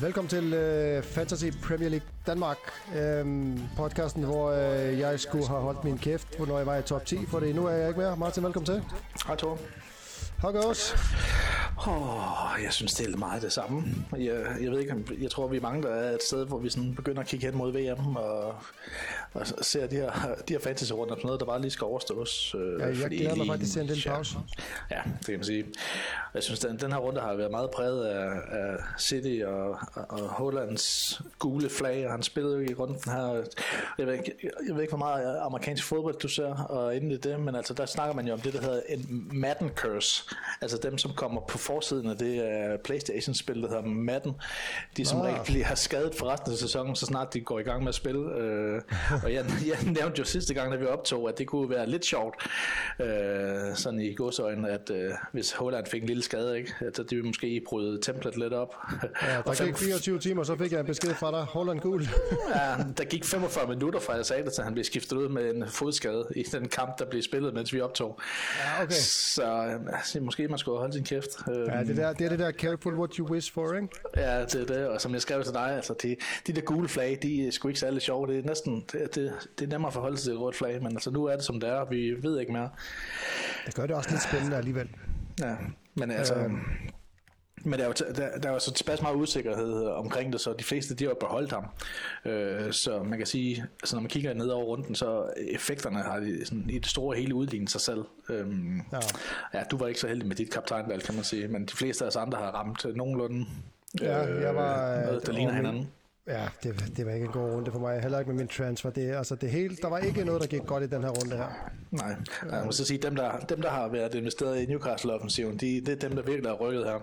Velkommen til uh, Fantasy Premier League Danmark, um, podcasten, hvor uh, jeg skulle have holdt min kæft, når jeg var i top 10, for det nu er jeg ikke mere. Martin, velkommen til. Hej Thor. How goes? Oh, jeg synes, det er meget det samme. Jeg, jeg ved ikke, jeg tror, vi er mange, der er et sted, hvor vi sådan begynder at kigge hen mod VM og, og ser de her, de her fantasy rundt og sådan noget, der bare lige skal overstås. Øh, ja, jeg glæder mig faktisk til en lille pause. Ja, det kan man sige. Jeg synes, den, den her runde har været meget præget af, af City og, og Hollands gule flag, og han spillede jo i runden her. Jeg ved, ikke, jeg ved ikke, hvor meget amerikansk fodbold du ser, og inden det, men altså, der snakker man jo om det, der hedder en Madden curse. Altså dem, som kommer på forsiden af det uh, Playstation-spil, der hedder Madden, de som ah. rigtig har skadet for resten af sæsonen, så snart de går i gang med at spille. Uh, og jeg, jeg nævnte jo sidste gang, da vi optog, at det kunne være lidt sjovt, uh, sådan i godsøjne, at uh, hvis Holland fik en lille skade, ikke? at de ville måske bryde template lidt op. Ja, der gik 24 timer, så fik jeg en besked fra dig, Holland gul. ja, der gik 45 minutter fra jeg sagde det, til han blev skiftet ud med en fodskade i den kamp, der blev spillet, mens vi optog. Ja, okay. Så altså, måske man skulle holde sin kæft. Ja, det, der, det er det der careful what you wish for, ikke? Ja, det er det, og som jeg skrev til dig, altså de, de der gule flag, de er sgu ikke særlig sjove. Det er næsten, det, det, det er nemmere at forholde sig til et rødt flag, men altså nu er det som det er, vi ved ikke mere. Det gør det også lidt spændende alligevel. Ja, men altså... Øhm. Men der er, jo, der, der er jo så tilpas meget usikkerhed omkring det, så de fleste de har beholdt ham. Øh, så man kan sige, altså når man kigger ned over runden, så effekterne har de sådan, i det store hele udlignet sig selv. Øhm, ja. ja. du var ikke så heldig med dit kaptajnvalg, kan man sige, men de fleste af os andre har ramt nogenlunde ja, øh, jeg var, noget, der ligner hinanden. Ja, det, det var ikke en god runde for mig. Heller ikke med min transfer. Det, altså det hele, der var ikke noget, der gik godt i den her runde her. Nej, jeg må så sige, dem der, dem, der har været investeret i Newcastle-offensiven, de, det er dem, der virkelig har rykket her.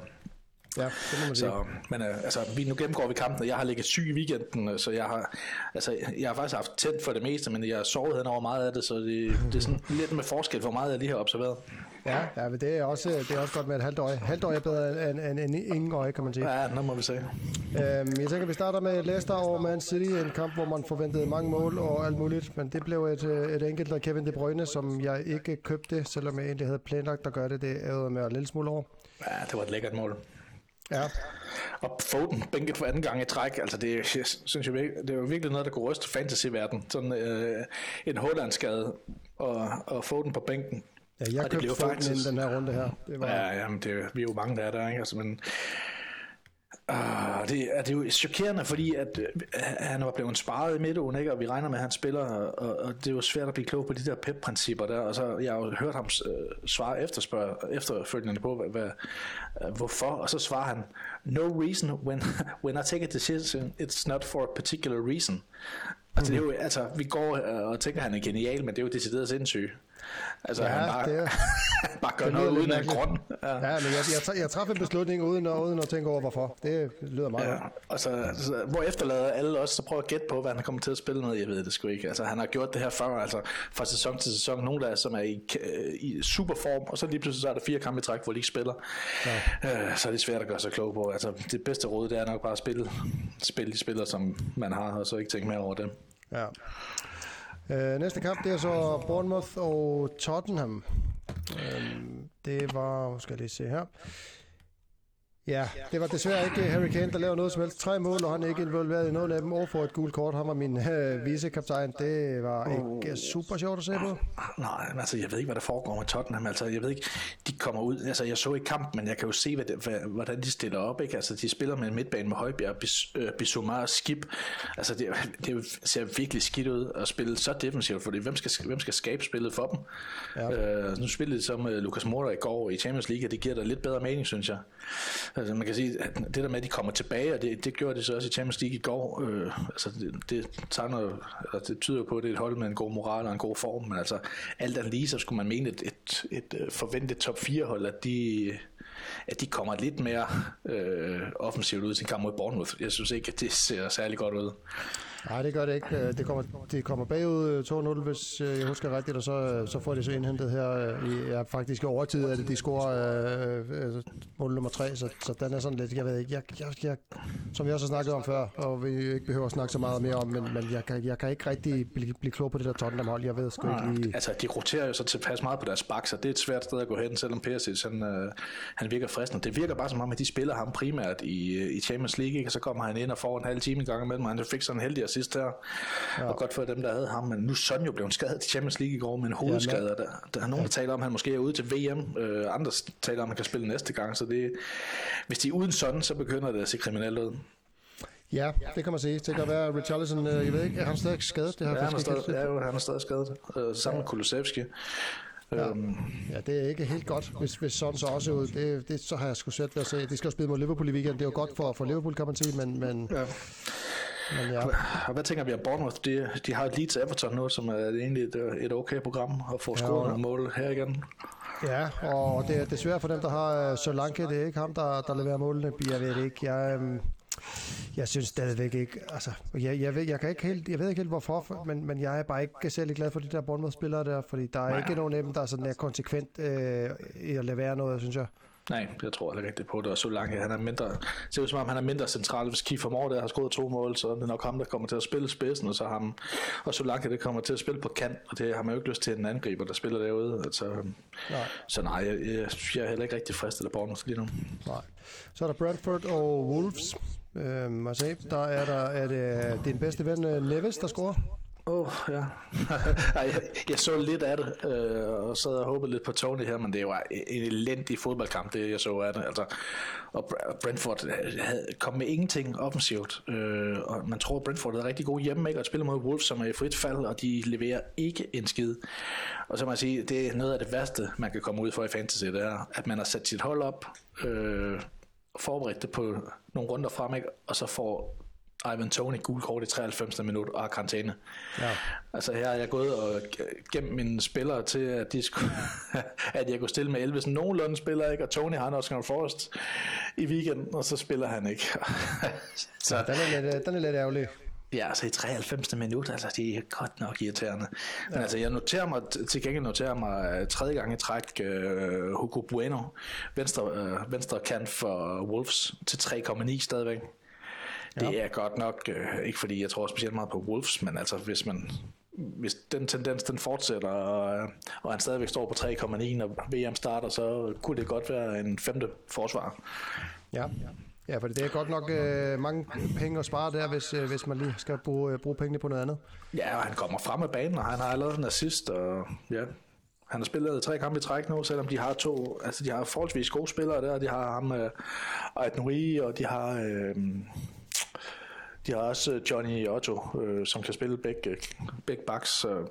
Ja, det må man sige. Så, men øh, altså, vi, nu gennemgår vi kampen, og jeg har ligget syg i weekenden, øh, så jeg har, altså, jeg har faktisk haft tændt for det meste, men jeg har sovet hen over meget af det, så det, det er sådan lidt med forskel, hvor meget jeg lige har observeret. Ja, ja men det er, også, det er også godt med et halvt øje. Halvt øje er bedre end, end, end ingen øje, kan man sige. Ja, nu må vi se. Øhm, jeg tænker, vi starter med Leicester over Man City, en kamp, hvor man forventede mange mål og alt muligt, men det blev et, et enkelt af Kevin De Bruyne, som jeg ikke købte, selvom jeg egentlig havde planlagt at gøre det. Det er med en lille smule over. Ja, det var et lækkert mål. Ja. Og Foden bænket for anden gang i træk, altså det, jeg synes jeg, det er jo virkelig noget, der kunne ryste fantasy-verden. Sådan øh, en Holland-skade og, og Foden på bænken. Ja, jeg købte Foden faktisk... den her runde her. Det var... Ja, jamen, det, vi er jo mange, der er der, ikke? Altså, men Uh, det, er, det er jo chokerende, fordi at, uh, han var blevet sparet i midtugen, ikke? og vi regner med, at han spiller, og, og det er jo svært at blive klog på de der pep-principper der, og så jeg har jo hørt ham uh, svare efterspørg, efterfølgende på, hvad, hvad, uh, hvorfor, og så svarer han, no reason, when, when I take a decision, it's not for a particular reason. Altså, mm. det er jo, altså, vi går og tænker, at han er genial, men det er jo decideret sindssygt. Altså, ja, han bare, det er, bare gør noget uden en grund. Ja, ja men jeg, jeg, jeg træffer en beslutning uden, uden at tænke over, hvorfor. Det lyder meget ja, og så, altså, hvor efterlader alle os, så prøver at gætte på, hvad han kommer til at spille med. Jeg ved det sgu ikke. Altså, han har gjort det her før, altså fra sæson til sæson. Nogle der, som er i, i super form, og så lige pludselig så er der fire kampe i træk, hvor de ikke spiller. Ja. Øh, så er det svært at gøre sig klog på. Altså, det bedste råd, det er nok bare at spille, spille de spillere, som man har, og så ikke tænke mere over dem. Ja. Øh, næste kamp, det er så Bournemouth og Tottenham. Øh, det var, skal jeg lige se her. Ja, det var desværre ikke Harry Kane, der lavede noget som helst. Tre mål, og han er ikke involveret i nogen af dem. Overfor et gult kort. Han var min øh, vicekaptajn. Det var ikke super sjovt at se på. Nej, altså jeg ved ikke, hvad der foregår med Tottenham. Altså jeg ved ikke, de kommer ud. Altså jeg så ikke kampen, men jeg kan jo se, hvad det, hvad, hvordan de stiller op. Ikke? Altså de spiller med en midtbane med Højbjerg, Bis, øh, Bissouma og Skip. Altså det, det ser virkelig skidt ud at spille så defensivt, fordi hvem skal, hvem skal skabe spillet for dem? Ja. Øh, nu spillede de så med Lucas Moura i går i Champions League, og det giver da lidt bedre mening, synes jeg. Altså man kan sige, at det der med, at de kommer tilbage, og det, det gjorde de så også i Champions League i går, øh, altså det, det, tegner, altså det tyder på, at det er et hold med en god moral og en god form, men altså alt andet lige, så skulle man mene, et, et, et øh, forventet top 4 hold, at de, at de kommer lidt mere øh, offensivt ud til en kamp mod Bournemouth. Jeg synes ikke, at det ser særlig godt ud. Nej, det gør det ikke. Øh, det kommer, det kommer bagud 2-0, øh, hvis øh, jeg husker rigtigt, og så, så får de så indhentet her i ja, faktisk i overtid, at de scorer øh, mål nummer 3, så, så den er sådan lidt, jeg ved ikke, jeg, jeg, jeg, som vi også har snakket om før, og vi ikke behøver at snakke så meget mere om, men, men jeg, kan, jeg kan ikke rigtig blive, blive klog på det der Tottenham-hold. Jeg ved sgu ikke lige... Altså, de roterer jo så tilpas meget på deres bak, så det er et svært sted at gå hen, selvom Perisic, han, øh, han virker fristende. Det virker bare som om, at de spiller ham primært i, i Champions League, ikke? og så kommer han ind og får en halv time i gang imellem, og han fik sådan en heldig assist her, ja. og godt for dem, der havde ham, men nu Son jo blev skadet i Champions League i går med en hovedskade, ja, der, der er nogen, der taler om, at han måske er ude til VM, øh, andre taler om, at han kan spille næste gang, så det, hvis de er uden Son, så begynder det at se kriminelt ud. Ja, det kan man sige. Det kan være, at Richarlison, øh, jeg ved ikke, er han stadig skadet? Det har ja, han er stadig, ja, jo, han er stadig skadet, øh, sammen med Kulusevski. Ja. Øhm. ja, det er ikke helt godt, hvis, hvis sådan så også ud. Det, det, så har jeg sgu svært ved at se. De skal jo spille mod Liverpool i weekenden. Det er jo godt for, for Liverpool, kan man sige, men... men ja. Men ja. Og hvad tænker vi om Bournemouth? De, de har lige til Everton nu, som er egentlig et, et okay program, og får scoret ja. mål her igen. Ja, og det, er svært for dem, der har uh, Solanke. Det er ikke ham, der, der leverer målene. Jeg ved det ikke. Jeg, um, jeg synes stadigvæk ikke, altså, jeg, jeg, ved, jeg, kan ikke helt, jeg ved ikke helt hvorfor, men, men jeg er bare ikke særlig glad for de der Bournemouth-spillere der, fordi der er Nej. ikke nogen af dem, der er sådan er konsekvent øh, i at levere noget, synes jeg. Nej, jeg tror heller ikke på det. Og så langt, han er mindre, ser ud som om han er mindre central. Hvis Kiefer Moore der har skåret to mål, så er det nok ham, der kommer til at spille spidsen, og så ham, og så langt det kommer til at spille på kant, og det har man jo ikke lyst til en angriber, der spiller derude. Altså, nej. Så nej, jeg, jeg, jeg, er heller ikke rigtig fristet af Bournemouth lige nu. Nej. Så er der Bradford og Wolves. Øhm, altså, der er der er det din bedste ven øh, Neves, der scorer. Åh, oh, ja. jeg, jeg så lidt af det, øh, og sad og håbede lidt på Tony her, men det var en elendig fodboldkamp, det jeg så af det. Altså, og Brentford havde, kom med ingenting offensivt, øh, og man tror, at Brentford er rigtig god hjemme, ikke? og spiller mod Wolves, som er i frit fald, og de leverer ikke en skid. Og så må jeg sige, det er noget af det værste, man kan komme ud for i fantasy, det er, at man har sat sit hold op, øh, forberedt det på nogle runder frem, ikke? og så får Ivan Tony gul kort i 93. minut og har karantæne. Ja. Altså her er jeg gået og gemt mine spillere til, at, de skulle, at jeg kunne stille med 11 sådan nogenlunde spiller, ikke? og Tony har også kommet forrest i weekenden, og så spiller han ikke. så, ja, den, er lidt, den er lidt ærgerlig. Ja, altså i 93. minut, altså det er godt nok irriterende. Men ja. altså jeg noterer mig, til gengæld noterer mig uh, tredje gang i træk uh, Hugo Bueno, venstre, uh, venstre kant for Wolves til 3,9 stadigvæk. Ja. Det er godt nok, uh, ikke fordi jeg tror specielt meget på Wolves, men altså hvis man hvis den tendens den fortsætter, og, og han stadigvæk står på 3,9, når VM starter, så kunne det godt være en femte forsvar. Ja, Ja, for det er godt nok øh, mange penge at spare der, hvis, øh, hvis man lige skal bruge, øh, bruge pengene på noget andet. Ja, og han kommer frem af banen, og han har lavet en assist, og ja, han har spillet tre kampe i træk nu, selvom de har to, altså de har forholdsvis gode spillere der, de har ham, øh, Ait Nuri, og de har, øh, de har også Johnny Otto, øh, som kan spille begge, begge backs, så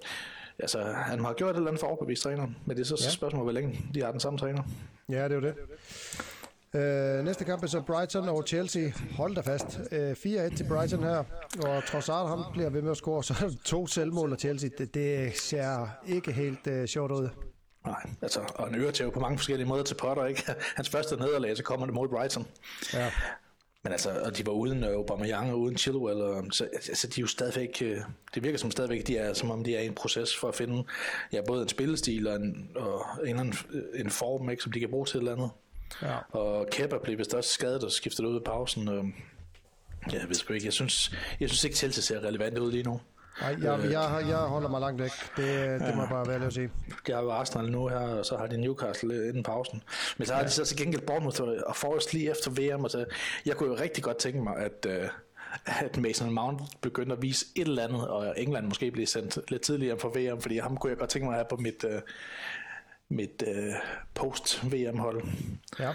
altså, han har gjort et eller andet for overbevist træneren, men det er så ja. spørgsmålet, hvor længe de har den samme træner. Ja, det er jo det. Øh, næste kamp er så Brighton og Chelsea. Hold da fast. Øh, 4-1 til Brighton her. Og trods alt han bliver ved med at score, så er to selvmål af Chelsea. Det, det ser ikke helt øh, sjovt ud. Nej, altså, og en øretæv på mange forskellige måder til Potter, ikke? Hans første nederlag, så kommer det mod Brighton. Ja. Men altså, og de var uden uh, Aubameyang og uden Chilwell, og, så altså, de er jo stadigvæk, uh, det virker som stadigvæk, de er, som om de er i en proces for at finde ja, både en spillestil og en, og en, en, en form, ikke, som de kan bruge til et eller andet. Ja. Og Kepa blev vist også skadet og skiftet ud i pausen. Øh, jeg ved sgu ikke. Jeg synes, jeg synes ikke, Chelsea ser relevant ud lige nu. Nej, jeg, øh, jeg, jeg holder mig langt væk. Det, det ja. må jeg bare være at sige. Jeg har jo Arsenal nu her, og så har de Newcastle inden pausen. Men så har ja. de så til gengæld Bournemouth og Forrest lige efter VM. Og så, jeg kunne jo rigtig godt tænke mig, at, uh, at Mason Mount begynder at vise et eller andet, og England måske bliver sendt lidt tidligere for VM, fordi ham kunne jeg godt tænke mig at have på mit, mit uh, post-VM-hold. Ja.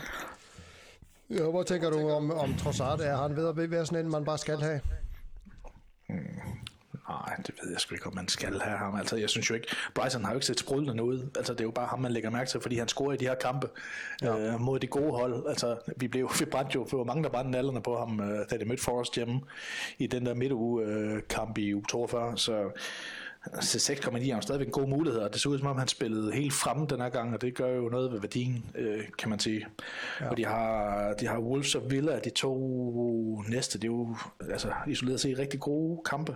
ja. Hvor tænker du om, om Trossard? Er han ved at være sådan en, man bare skal have? Hmm. Nej, det ved jeg sgu ikke, om man skal have ham. Altså, jeg synes jo ikke, Bryson har jo ikke set sprudlende ud. Altså, det er jo bare ham, man lægger mærke til, fordi han scorer i de her kampe ja. øh, mod de gode hold. Altså, vi blev vi brændte jo, for mange, der brændte nallerne på ham, øh, da de mødte Forrest hjemme i den der midtuge øh, i u 42. Så til 6,9 er stadigvæk en god mulighed, og det så ud som om, han spillede helt fremme den her gang, og det gør jo noget ved værdien, øh, kan man sige. Ja. Og de har, de har Wolves og Villa, de to næste, det er jo altså, isoleret set rigtig gode kampe.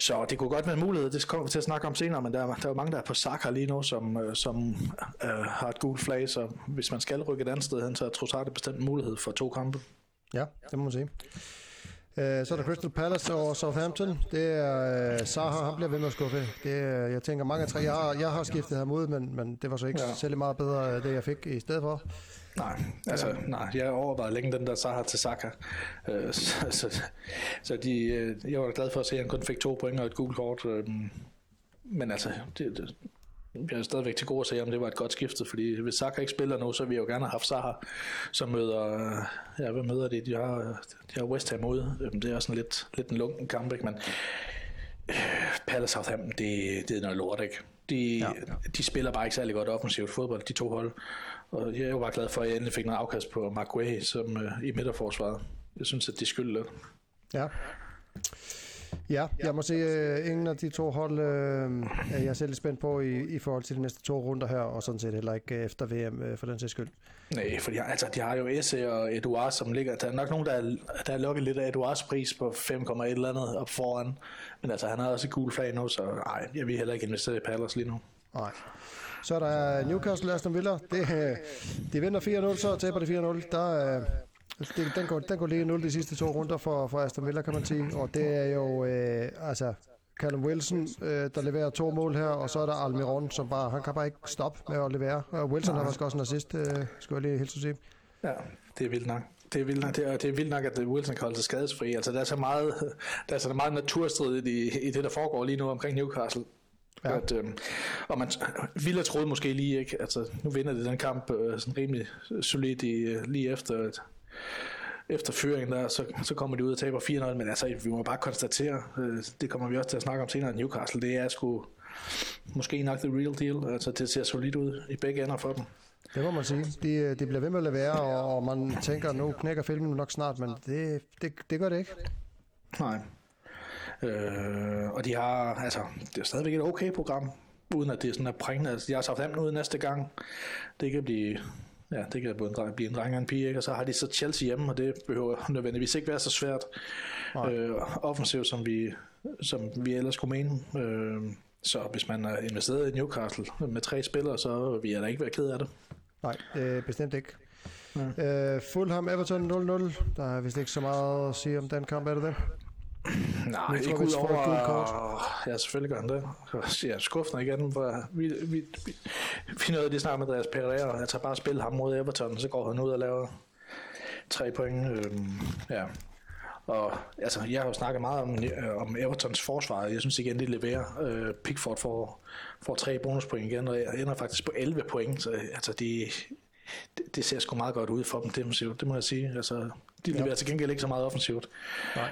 Så det kunne godt være en mulighed, det kommer vi til at snakke om senere, men der, der er jo mange, der er på Saka lige nu, som, øh, som øh, har et gult flag, så hvis man skal rykke et andet sted hen, så er Trossard det bestemt en mulighed for to kampe. Ja, det må man sige. Øh, så er der Crystal Palace og Southampton. Det er uh, Zaha, han bliver ved med at skuffe. Det er, jeg tænker mange af tre. Jeg har, jeg har skiftet ham ud, men, men det var så ikke ja. særlig meget bedre, det jeg fik i stedet for. Nej, altså ja. nej, jeg overvejede længe den der Zaha til Saka. Uh, så, så, så de, jeg var glad for at se, at han kun fik to point og et gult kort. Uh, men altså, det, det, jeg er stadigvæk til gode at se, om det var et godt skifte, fordi hvis Saka ikke spiller nu, så vil jeg jo gerne have haft Zaha, som møder, ja, hvad møder de? De har, de har West Ham ude. Det er også en lidt, lidt en lunken kamp, ikke? men øh, Palace Southampton, det, det er noget lort, ikke? De, ja. de spiller bare ikke særlig godt offensivt fodbold, de to hold. Og jeg er jo bare glad for, at jeg endelig fik noget afkast på Mark Way som, uh, i midterforsvaret. Jeg synes, at de skylder lidt. Ja. Ja, jeg må sige, uh, ingen af de to hold er jeg selv spændt på i, i forhold til de næste to runder her, og sådan set heller ikke efter VM uh, for den sags skyld. Nej, for de har, altså, de har jo Esse og Eduard, som ligger... Der er nok nogen, der er, der er lukket lidt af Eduards pris på 5,1 eller andet op foran. Men altså, han har også et gul flag nu, så nej, jeg vil heller ikke investere i Palace lige nu. Nej. Så er der Newcastle Aston Villa. Det, de vinder 4-0, så taber de 4-0. Der, det, den, går, den går lige 0 de sidste to runder for, for Aston Villa, kan man sige. Og det er jo, øh, altså, Callum Wilson, øh, der leverer to mål her, og så er der Almiron, som bare, han kan bare ikke stoppe med at levere. Og Wilson har faktisk også en assist, øh, skulle jeg lige helt sige. Ja, det er vildt nok. Det er vildt nok, det er, det er vildt nok at Wilson kan holde sig skadesfri. Altså, der er så meget, der er så meget naturstrid i, i det, der foregår lige nu omkring Newcastle. Ja. At, øhm, og man ville troede måske lige ikke, altså nu vinder det den kamp øh, sådan rimelig solid i, øh, lige efter efter fyringen der, så, så kommer de ud og taber 4-0, men altså, vi må bare konstatere, øh, det kommer vi også til at snakke om senere, Newcastle, det er sgu måske nok the real deal, altså det ser solidt ud i begge ender for dem. Det må man sige. De, de bliver ved med at levere, og, og man tænker, nu knækker filmen nok snart, men det, det, det gør det ikke. Nej. Øh, og de har, altså, det er stadigvæk et okay program, uden at det er sådan er prængende. Altså, de har Southampton ud næste gang. Det kan blive Ja, det kan både en dreng, blive en dreng og en pige, ikke? og så har de så Chelsea hjemme, og det behøver nødvendigvis ikke være så svært øh, offensivt, som vi, som vi ellers kunne mene. Øh, så hvis man er investeret i Newcastle med tre spillere, så vil jeg da ikke være ked af det. Nej, øh, bestemt ikke. Ja. Øh, Fulham Everton 0-0. Der er vist ikke så meget at sige om den kamp, er det det? Nej, ikke ud over... Ja, selvfølgelig gør han det. Jeg er skuffende igen, for vi, vi, vi, vi nåede lige snart med Andreas Pereira. Jeg tager bare spille ham mod Everton, så går han ud og laver tre point. Øhm, ja. Og altså, jeg har jo snakket meget om, øh, om Evertons forsvar. Jeg synes igen, de leverer. Øh, Pickford får, får tre bonuspoint igen, og jeg ender faktisk på 11 point. Så altså, de, det, det ser sgu meget godt ud for dem defensivt, det må jeg sige. Altså, de leverer ja. til gengæld ikke så meget offensivt. Nej.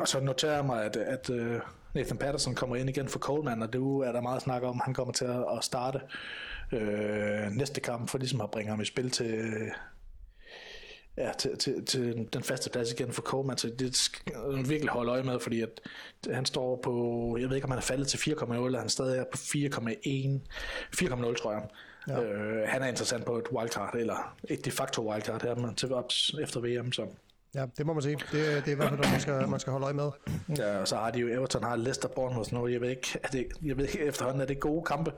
og så noterer jeg mig, at, at uh, Nathan Patterson kommer ind igen for Coleman, og det er der meget snak om, han kommer til at, at starte øh, næste kamp, for ligesom at bringe ham i spil til, ja, til, til, til den faste plads igen for Coleman, så det skal virkelig holde øje med, fordi at han står på, jeg ved ikke om han er faldet til 4,0, eller han stadig er på 4,1, 4,0 tror jeg. Ja. Øh, han er interessant på et wildcard, eller et de facto wildcard her, men til op efter VM, så Ja, det må man sige. Det, det er i hvert fald noget, man skal, man skal holde øje med. Ja, og så har de jo Everton, har Leicester Bournemouth nu. Jeg ved ikke, er det, jeg ved ikke efterhånden, er det gode kampe?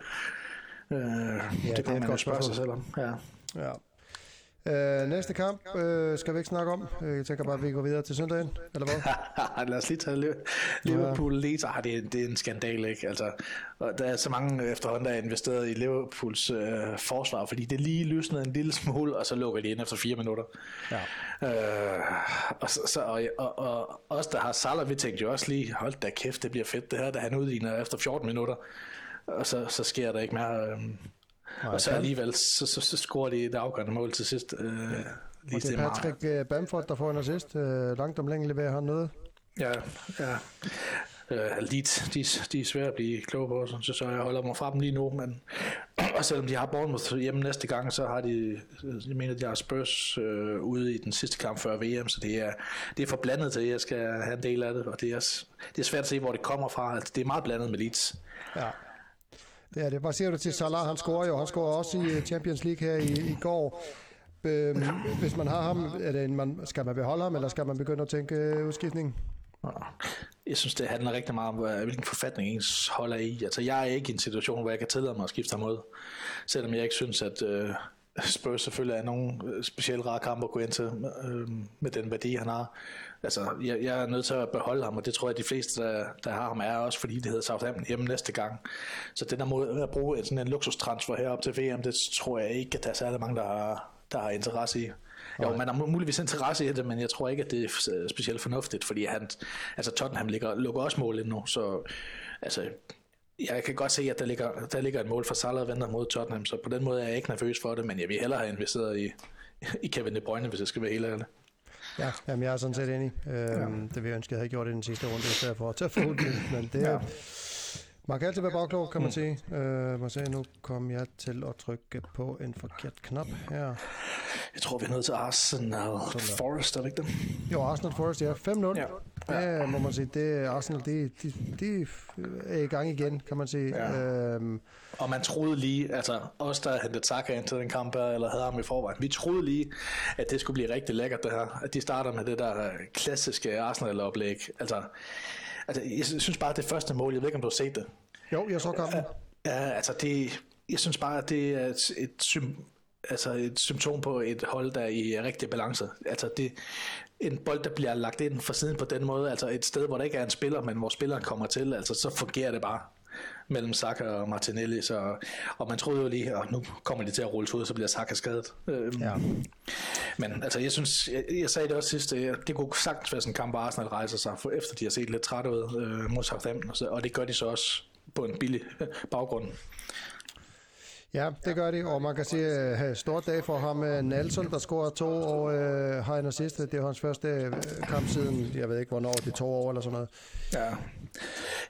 Øh, ja, det, det kan man jo spørge sig selv om. Ja. ja. Øh, næste kamp øh, skal vi ikke snakke om. Øh, jeg tænker bare, at vi går videre til søndagen, eller hvad? Lad os lige tage Liverpool Leeds. Ah, det, er, det er en skandal, ikke? Altså, og der er så mange efterhånden, der er investeret i Liverpools øh, forsvar, fordi det lige løsnede en lille smule, og så lukker de ind efter fire minutter. Ja. Øh, og, så, og, og, og, os, der har Salah, vi tænkte jo også lige, hold da kæft, det bliver fedt det her, da han udligner efter 14 minutter. Og så, så sker der ikke mere. Øh, Nej, og så alligevel, så, så, så scorer de et afgørende mål til sidst. Øh, ja. lige og det er Patrick meget. Øh, Bamford, der får en assist. Øh, langt om længe leverer han noget. Ja, ja. Uh, Leeds, de, de er svære at blive kloge på, så, så jeg holder mig fra dem lige nu, men og selvom de har Bournemouth hjemme næste gang, så har de, jeg mener, de har Spurs øh, ude i den sidste kamp før VM, så det er, det er for blandet til, at jeg skal have en del af det, og det er, det er svært at se, hvor det kommer fra. Altså, det er meget blandet med Leeds. Ja. Det er det. Hvad siger du til Salah? Han scorer jo. Han scorer også i øh, Champions League her i, i går. Øhm, hvis man har ham, er det en, man, skal man beholde ham, eller skal man begynde at tænke øh, udskiftning? Jeg synes, det handler rigtig meget om, hvilken forfatning ens holder i. Altså, jeg er ikke i en situation, hvor jeg kan tillade mig at skifte ham ud. Selvom jeg ikke synes, at øh, Spurs selvfølgelig er nogen øh, specielt rare kampe at gå ind til øh, med den værdi, han har. Altså, jeg, jeg er nødt til at beholde ham, og det tror jeg, de fleste, der, der har ham, er også, fordi det hedder Southampton hjemme næste gang. Så den der måde at bruge sådan en luksustransfer herop til VM, det tror jeg ikke, at der er særlig mange, der har, der har interesse i. Jo, man har muligvis interesse i det, men jeg tror ikke, at det er specielt fornuftigt, fordi han, altså Tottenham ligger, lukker også mål ind nu, så altså, jeg kan godt se, at der ligger, der ligger et mål for Salah venter mod Tottenham, så på den måde er jeg ikke nervøs for det, men jeg vil hellere have investeret i, i Kevin De Bruyne, hvis jeg skal være helt ærlig. Ja, jamen jeg er sådan set enig. Øhm, ja. Det vil jeg ønske, at jeg havde gjort i den sidste runde, i stedet for at tage men det er, ja. Man kan altid være bagklog, kan man mm. sige. Uh, må se, nu kom jeg til at trykke på en forkert knap her. Jeg tror, vi er nødt til Arsenal Forest, er det ikke det? Jo, Arsenal Forest, ja. 5-0. Ja. Ja. Det må man sige, det Arsenal, de, de, de er i gang igen, kan man sige. Ja. Um, og man troede lige, altså os der hentede Saka ind til den kamp, eller havde ham i forvejen, vi troede lige, at det skulle blive rigtig lækkert det her. At de starter med det der klassiske Arsenal-oplæg. Altså, Altså, jeg synes bare, at det første mål, jeg ved ikke, om du har set det. Jo, jeg så kampen. Ja, altså det, jeg synes bare, at det er et, et, sym, altså et symptom på et hold, der er i rigtig balance. Altså det, en bold, der bliver lagt ind fra siden på den måde, altså et sted, hvor der ikke er en spiller, men hvor spilleren kommer til, altså så fungerer det bare mellem Saka og Martinelli, så, og man troede jo lige, at nu kommer de til at rulle ud, så bliver Saka skadet. Øhm, ja. Men altså, jeg synes, jeg, jeg sagde det også sidst, det, kunne sagtens være sådan en kamp, hvor Arsenal rejser sig, for efter de har set lidt trætte ud øh, mod Southampton, og, så, og det gør de så også på en billig baggrund. Ja, det gør de, og man kan sige, at uh, stort dag for ham, uh, Nelson, der scorer to, og uh, har en assist. Det er hans første kamp siden, jeg ved ikke hvornår, det er to år eller sådan noget. Ja,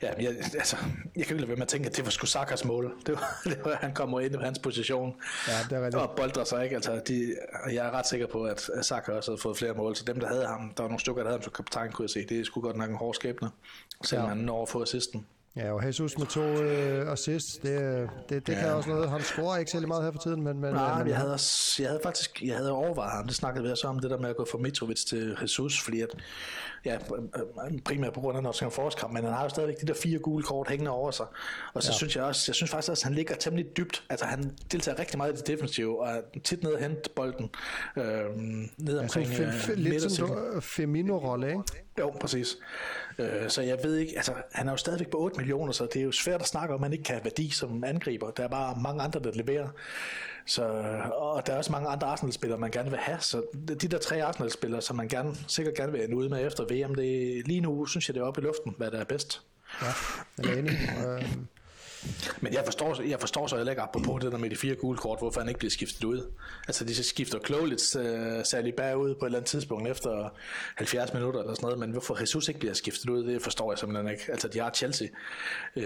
ja jeg, altså, jeg kan ikke lade være med at tænke, at det var sgu Sakas mål. Det var, det var han kommer ind i hans position, ja, det er rigtigt. og boldrer sig ikke. Altså, de, jeg er ret sikker på, at Saka også havde fået flere mål, så dem, der havde ham, der var nogle stykker, der havde ham som kaptajn, kunne jeg se, det er sgu godt nok en hård skæbne, selvom ja. han når at få assisten. Ja, og Jesus med to øh, assists, det, det, det ja. kan også noget. Han scorer ikke særlig meget her for tiden, men... men Nej, men, jeg, havde, også, jeg havde faktisk jeg havde overvejet ham. Det snakkede vi også om, det der med at gå fra Mitrovic til Jesus, fordi at, ja, primært på grund af Nottingham Forest kamp, men han har jo stadigvæk de der fire gule kort hængende over sig. Og så ja. synes jeg også, jeg synes faktisk også, at han ligger temmelig dybt. Altså han deltager rigtig meget i det defensive, og er tit nede og hente bolden øh, ned omkring ja, fem, øh, Lidt sådan Femino-rolle, ikke? Jo, præcis. Øh, så jeg ved ikke, altså han er jo stadigvæk på 8 millioner, så det er jo svært at snakke om, at man ikke kan have værdi som angriber. Der er bare mange andre, der leverer. Så, og der er også mange andre Arsenal-spillere, man gerne vil have. Så de der tre Arsenal-spillere, som man gerne, sikkert gerne vil ende ud med efter VM, det, lige nu synes jeg, det er oppe i luften, hvad der er bedst. Ja, jeg er enig. Øh, men jeg forstår, jeg forstår så heller ikke på det der med de fire gule kort, hvorfor han ikke bliver skiftet ud. Altså de skifter klogeligt uh, særligt bagud på et eller andet tidspunkt efter 70 minutter eller sådan noget, men hvorfor Jesus ikke bliver skiftet ud, det forstår jeg simpelthen ikke. Altså de har Chelsea uh,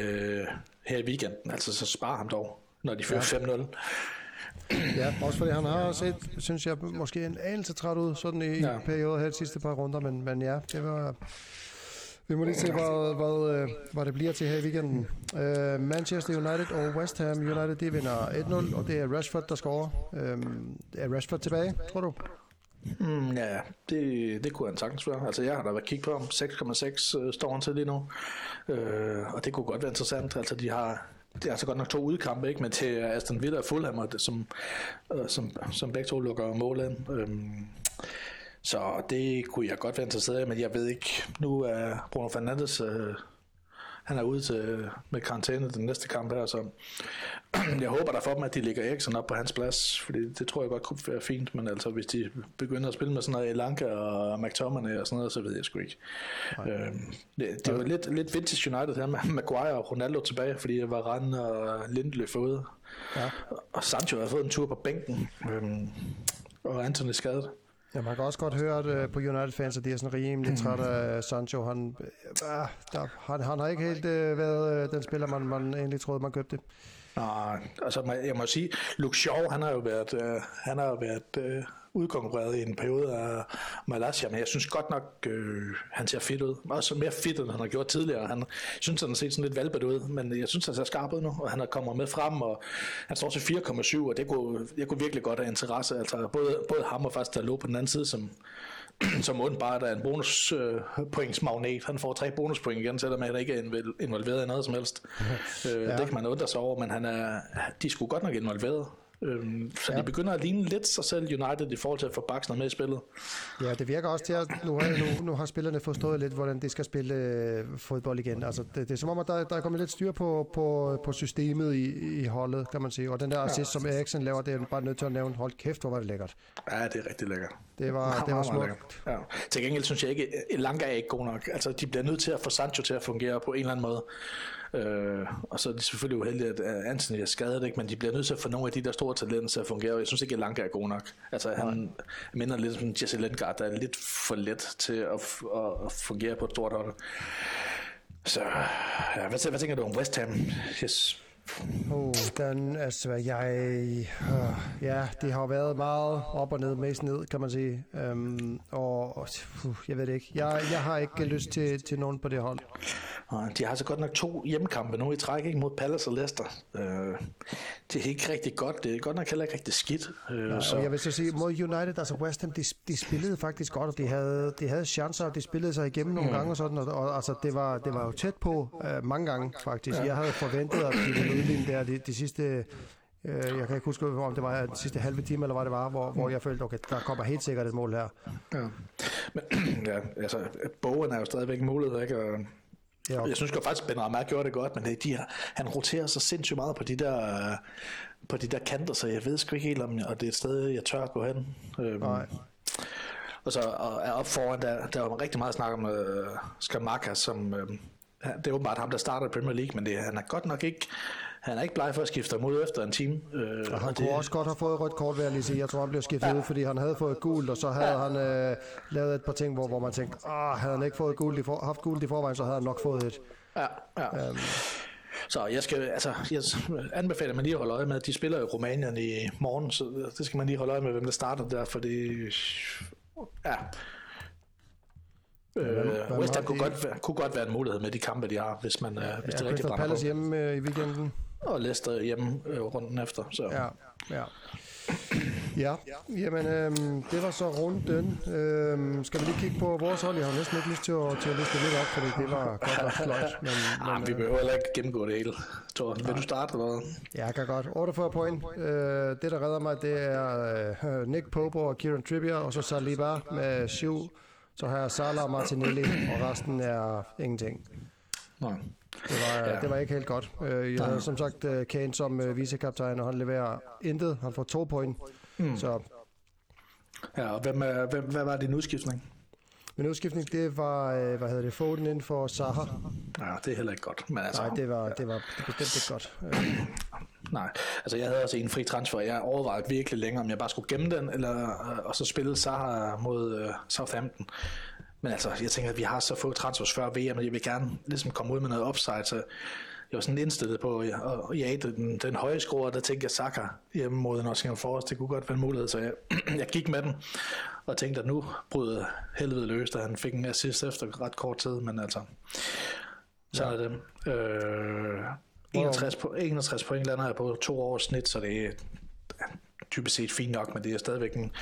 her i weekenden, altså så sparer ham dog, når de fører ja. 5-0. Ja, også fordi han har set, synes jeg, måske en anelse træt ud sådan i ja. perioder her de sidste par runder, men, men ja, det var... Vi må lige se, hvad, hvad, øh, hvad det bliver til her i weekenden. Uh, Manchester United og West Ham United, de vinder 1-0, og det er Rashford, der scorer. Uh, er Rashford tilbage, tror du? Mm, ja, det, det kunne han sagtens være. Altså, jeg har da været kigget på ham. 6,6 står han til lige nu. Uh, og det kunne godt være interessant. Altså, de har det er altså godt nok to udkampe, ikke? men til Aston Villa og Fulham, som, øh, som, som begge to lukker mål ind. Øhm, så det kunne jeg godt være interesseret i, men jeg ved ikke, nu er Bruno Fernandes, øh, han er ude til, med karantæne den næste kamp her, så jeg håber der for dem, at de ligger Eriksen op på hans plads, fordi det tror jeg godt kunne være fint, men altså hvis de begynder at spille med sådan noget Elanka og McTominay og sådan noget, så ved jeg sgu ikke. Øhm, det, det var lidt, lidt vintage United her med Maguire og Ronaldo tilbage, fordi var Rand og Lindeløf ude. Ja. Og Sancho har fået en tur på bænken, øhm, og Anthony skadet. Ja, man kan også godt høre at, uh, på United-fans, at de er sådan rimelig trætte af Sancho. Han, uh, der, han, han har ikke helt uh, været uh, den spiller, man, man egentlig troede, man købte. Nej, altså jeg må sige, Luke Shaw, han har jo været, uh, han har jo været uh, udkonkurreret i en periode af Malaysia, men jeg synes godt nok, øh, han ser fedt ud. Også mere fedt, end han har gjort tidligere. Han synes, han har set sådan lidt valgbet ud, men jeg synes, han ser skarp ud nu, og han er kommet med frem, og han står til 4,7, og det kunne, jeg kunne virkelig godt have interesse. Altså både, både ham og faktisk der lå på den anden side, som som der er en bonuspointsmagnet. Øh, han får tre bonuspoint igen, selvom han ikke er involveret i noget som helst. Ja. Øh, det kan man undre sig over, men han er, de skulle godt nok involveret. Øhm, så ja. de begynder at ligne lidt sig selv United i forhold til at få Baxter med i spillet. Ja, det virker også til, at nu har, nu, nu har spillerne forstået lidt, hvordan de skal spille øh, fodbold igen. Altså, det, det er som om, at der, der er kommet lidt styr på, på, på systemet i, i holdet, kan man sige. Og den der assist, ja. som Eriksen laver, det er bare nødt til at nævne. Hold kæft, hvor var det lækkert. Ja, det er rigtig lækkert. Det var, det var smukt. Ja. Til gengæld synes jeg ikke, Elanga er ikke god nok. Altså, de bliver nødt til at få Sancho til at fungere på en eller anden måde. Øh, og så er det selvfølgelig uheldigt, at Anthony er skadet, ikke? men de bliver nødt til at få nogle af de der store talenter til at fungere, og jeg synes ikke, at Lanka er god nok. Altså, han minder lidt som Jesse Lindgaard, der er lidt for let til at, at, at fungere på et stort hold. Så, ja, hvad, hvad tænker du om West Ham? Yes. Oh, den, altså, jeg, uh, ja, det har været meget op og ned, mest ned, kan man sige. Um, og uh, jeg ved det ikke. Jeg, jeg har ikke lyst til, til nogen på det hold. De har så godt nok to hjemmekampe nu i træk ikke, mod Palace og Leicester. Øh, det er ikke rigtig godt. Det er godt nok heller ikke rigtig skidt. Øh, ja, så. Jeg vil så sige, mod United, altså West Ham, de, de spillede faktisk godt, og de havde, de havde chancer, og de spillede sig igennem nogle mm. gange og sådan, og, og altså, det, var, det var jo tæt på uh, mange gange faktisk. Ja. Jeg havde forventet, at de ville udligne der de, de sidste Uh, jeg kan ikke huske, om det var den sidste halve time, eller hvad det var, hvor, hvor jeg følte, okay, der kommer helt sikkert et mål her. Ja, men ja, altså, bogen er jo stadigvæk mulighed, ikke? Og Ja. Jeg synes faktisk, Ben Ramar gjorde det godt, men det, de her, han roterer så sindssygt meget på de der på de der kanter, så jeg ved sgu ikke helt, om og det er et sted, jeg tør at gå hen. Øhm, Nej. Og så og er op foran, der, der var rigtig meget snak om uh, Skamaka, som uh, det er åbenbart ham, der starter Premier League, men det, han er godt nok ikke han er ikke bleg for at skifte mod efter en time. Øh, og han og kunne det... også godt have fået rødt kort, vil jeg lige sige. Jeg tror, han blev skiftet ja. ud, fordi han havde fået gult, og så havde ja. han øh, lavet et par ting, hvor, hvor man tænkte, ah, havde han ikke fået gult i for, haft gult i forvejen, så havde han nok fået et. Ja, ja. Um, så jeg skal, altså, jeg anbefaler man lige at holde øje med, at de spiller i Rumænien i morgen, så det skal man lige holde øje med, hvem der starter der, fordi ja, Øh, West Ham kunne, godt, kunne godt være en mulighed med de kampe, de har, hvis man ja, hvis det er rigtig brænder Palace hjemme øh, i weekenden. Og Leicester hjemme øh, runden efter. Så. Ja, ja. Ja, jamen øh, det var så runden. Øh, skal vi lige kigge på vores hold? Jeg har næsten ikke lyst til at, til at liste lidt op, fordi det var godt nok flot. Men, men, vi behøver heller ikke gennemgå det hele. Tor, vil du starte? Eller? Ja, jeg kan godt. 48 point. Øh, det, der redder mig, det er øh, Nick Pope og Kieran Trippier, og så Saliba med 7 så har jeg Salah og Martinelli, og resten er ingenting. Nej. Det var, ja. det var ikke helt godt. Øh, jeg havde som sagt øh, Kane som øh, vicekaptajn, og han leverer intet. Han får to point. Mm. Så. Ja, og hvem, hvem, hvad var din udskiftning? Min udskiftning, det var, hvad hedder det, Foden inden for Zaha. Ja, det er heller ikke godt. Men altså, Nej, det var, det var bestemt ikke godt. Nej, altså jeg havde også en fri transfer. Jeg overvejede virkelig længere, om jeg bare skulle gemme den, eller, og så spille Zaha mod uh, Southampton. Men altså, jeg tænker, at vi har så få transfers før VM, og jeg vil gerne ligesom komme ud med noget upside, så jeg var sådan indstillet på at ja, den, den høje score, der tænkte jeg Saka hjemme mod Nottingham Forest, det kunne godt være en mulighed, så jeg, jeg gik med den, og tænkte, at nu bryder helvede løs, da han fik en assist efter ret kort tid, men altså, så ja. er det. Øh, 61, po- 61 point lander jeg på to års snit, så det er typisk set fint nok, men det er stadigvæk en,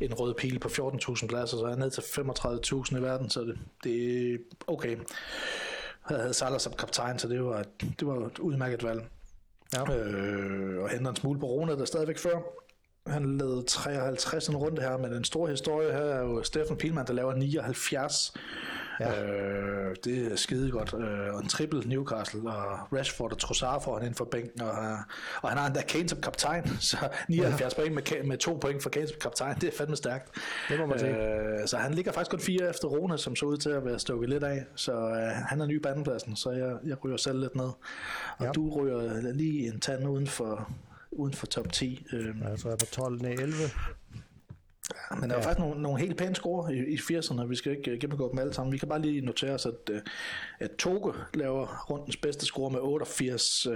en rød pil på 14.000 pladser, så er jeg ned til 35.000 i verden, så det, det er okay. Jeg havde Salah som kaptajn, så det var, det var et udmærket valg. Ja. Øh, og henter en smule på Rona, der stadigvæk før. Han lavede 53 en runde her, men den store historie her er jo Steffen Pilman, der laver 79 Ja. Øh, det er skide godt. Øh, og en triple Newcastle, og Rashford og Trossard får han ind for bænken, og, og han har endda Kane som kaptajn, så 79 ja. point med, med to point for Kane som kaptajn, det er fandme stærkt. Det må man sige. Øh, så han ligger faktisk kun fire efter Rona, som så ud til at være stukket lidt af, så øh, han er ny på andenpladsen, så jeg, jeg ryger selv lidt ned. Og ja. du ryger lige en tand uden for, uden for top 10. Øh. Ja, så er jeg på 12, nej 11. Ja, men der er ja. faktisk nogle, nogle helt pæne score i, i 80'erne, vi skal ikke gennemgå dem alle sammen. Vi kan bare lige notere os, at, øh, at Toge laver rundens bedste score med 88, øh,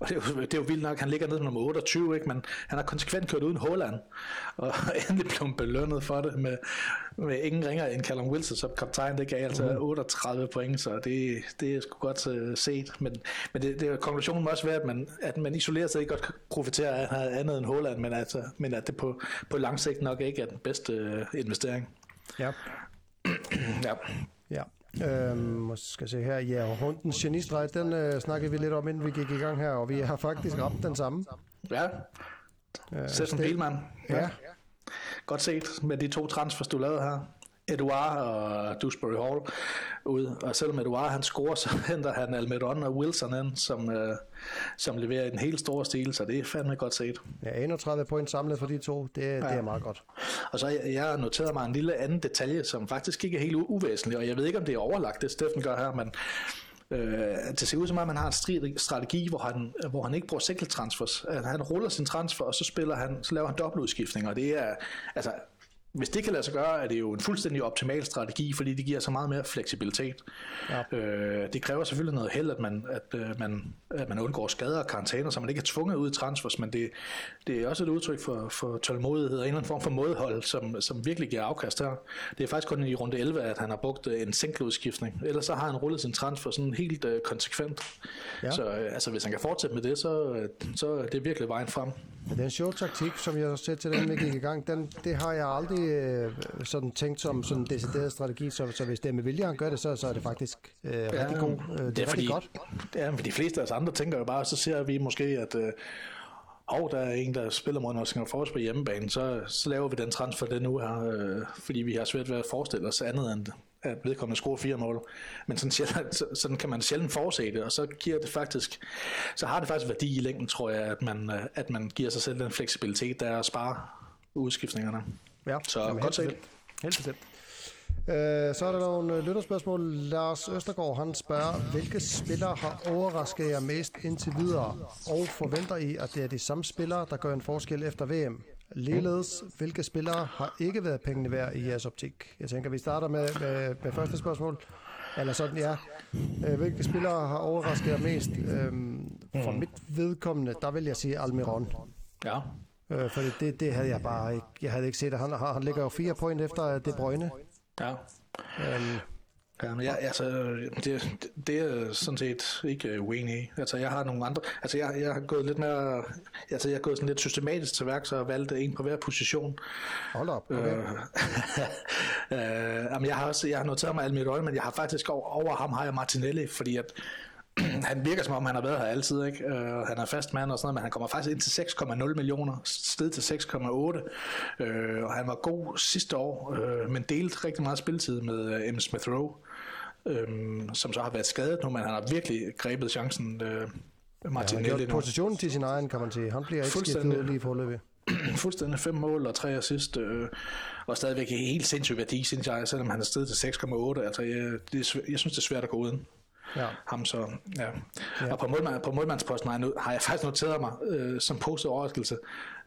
og det er, jo, det er jo vildt nok, han ligger nede med nummer 28, ikke? men han har konsekvent kørt uden Holland, og endelig blevet belønnet for det med, med ingen ringer end Callum Wilson som kaptajn. Det gav altså mm. 38 point, så det, det er sgu godt uh, set. Men, men det, det, konklusionen må også være, at man, at man isoleret sig ikke godt kan profitere af andet end Holland, men, altså, men at det på, på lang sigt nok ikke er den bedste uh, investering. Ja. ja. Ja. Øhm, skal se her. Ja, runden genistreg, den øh, snakkede vi lidt om, inden vi gik i gang her, og vi har faktisk ramt den samme. Ja. Øh, Steffen Bielmann. Ja. ja. Godt set med de to transfers, du lavede her. Eduard og Dewsbury Hall ud, og selvom Eduard han scorer, så henter han Almiron og Wilson ind, som, øh, som leverer en helt stor stil, så det er fandme godt set. Ja, 31 point samlet for de to, det, ja. det er meget godt. Og så jeg, jeg noteret mig en lille anden detalje, som faktisk ikke er helt uvæsentlig, og jeg ved ikke, om det er overlagt, det Steffen gør her, men Øh, det ser ud som om, man har en strategi, hvor han, hvor han ikke bruger single transfers. Han ruller sin transfer, og så spiller han, så laver han dobbeltudskiftning, og det er, altså, hvis det kan lade sig gøre, er det jo en fuldstændig optimal strategi, fordi det giver så meget mere fleksibilitet. Ja. Øh, det kræver selvfølgelig noget held, at man, at, øh, man, at man undgår skader og karantæner, så man ikke er tvunget ud i transfers, men det, det er også et udtryk for, for tålmodighed og en eller anden form for modhold, som, som virkelig giver afkast her. Det er faktisk kun i runde 11, at han har brugt øh, en single-udskiftning. Ellers så har han rullet sin transfer sådan helt øh, konsekvent. Ja. Så øh, altså, hvis han kan fortsætte med det, så, øh, så er det virkelig vejen frem. Ja, den sjov taktik, som jeg har set til den, vi gik i gang, den, det har jeg aldrig øh, sådan tænkt som sådan en decideret strategi, så, så hvis det er med vilje, han gør det, så, så er det faktisk øh, ja, rigtig god. Øh, det, det er, er fordi, godt. Ja, men de fleste af os andre tænker jo bare, så ser vi måske, at øh, og der er en, der spiller mod Nottingham Forest på hjemmebane, så, så laver vi den transfer den nu her, øh, fordi vi har svært ved at forestille os andet end at vedkommende scorer fire mål. Men sådan, sjældent, sådan kan man sjældent forudse det, og så giver det faktisk, så har det faktisk værdi i længden, tror jeg, at man, øh, at man giver sig selv den fleksibilitet, der er at spare udskiftningerne. Ja, så Jamen, godt set. Helt bestemt. Øh, så er der nogle øh, lytterspørgsmål. Lars Østergaard han spørger, hvilke spillere har overrasket jer mest indtil videre, og forventer I, at det er de samme spillere, der gør en forskel efter VM? Ligeledes, hvilke spillere har ikke været pengene værd i jeres optik? Jeg tænker, vi starter med, med, med første spørgsmål. Eller sådan, ja. Øh, hvilke spillere har overrasket jer mest? Øhm, for mit vedkommende, der vil jeg sige Almiron. Ja. Øh, for det, det havde jeg bare ikke. Jeg havde ikke set. Han, han ligger jo fire point efter De Bruyne. Ja. Øhm, Ja, men jeg, altså, det, det er sådan set ikke uenig i. Altså, jeg har nogle andre... Altså, jeg, jeg har gået lidt mere... Altså, jeg har gået sådan lidt systematisk til værk, så jeg valgt en på hver position. Hold op, okay. Øh, øh, jamen, jeg har også... Jeg har noteret mig Almiron, men jeg har faktisk over, over ham har jeg Martinelli, fordi at han virker som om, han har været her altid, ikke? Uh, han er fast mand og sådan noget, men han kommer faktisk ind til 6,0 millioner, sted til 6,8, uh, og han var god sidste år, uh, men delte rigtig meget spilletid med uh, M. Smith Rowe, um, som så har været skadet nu, men han har virkelig grebet chancen, uh, Martinelli. Ja, han har positionen til sin egen, kan man sige. Han bliver ikke skidt ud lige forløbet. fuldstændig fem mål og tre assist, øh, og stadigvæk helt sindssyg værdi, synes jeg, selvom han er stedet til 6,8. Altså, jeg, det, jeg synes, det er svært at gå uden ja. ham så, ja. ja. Og på, målmand, på målmandsposten har jeg, har jeg faktisk noteret mig øh, som positiv overraskelse.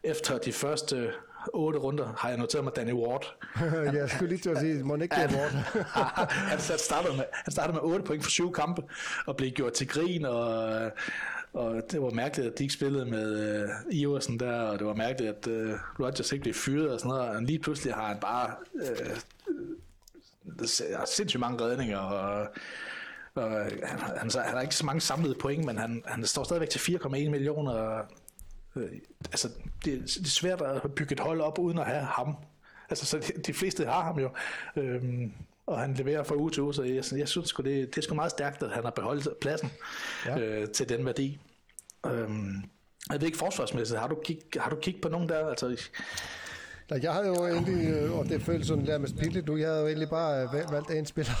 Efter de første otte runder har jeg noteret mig Danny Ward. Han, jeg skulle lige til at sige, må ikke Ward. han, startede med, han startede med 8 point for syv kampe, og blev gjort til grin, og, og det var mærkeligt, at de ikke spillede med uh, Iversen der, og det var mærkeligt, at uh, Rodgers ikke blev fyret og sådan noget, og lige pludselig har han bare uh, sindssygt mange redninger, og og han, han, han har ikke så mange samlede point, men han, han står stadigvæk til 4,1 millioner. Øh, altså, det, det er svært at bygge et hold op uden at have ham. Altså, så de, de fleste har ham jo. Øhm, og han leverer fra uge til uge, så jeg, jeg synes det, det er sgu meget stærkt, at han har beholdt pladsen ja. øh, til den værdi. Øhm, jeg ved ikke forsvarsmæssigt, har du kig, har du kigget på nogen der? Altså, Nej, jeg havde jo egentlig, øh, og det føles sådan lidt med spillet nu, jeg havde jo egentlig bare øh, valgt en spiller.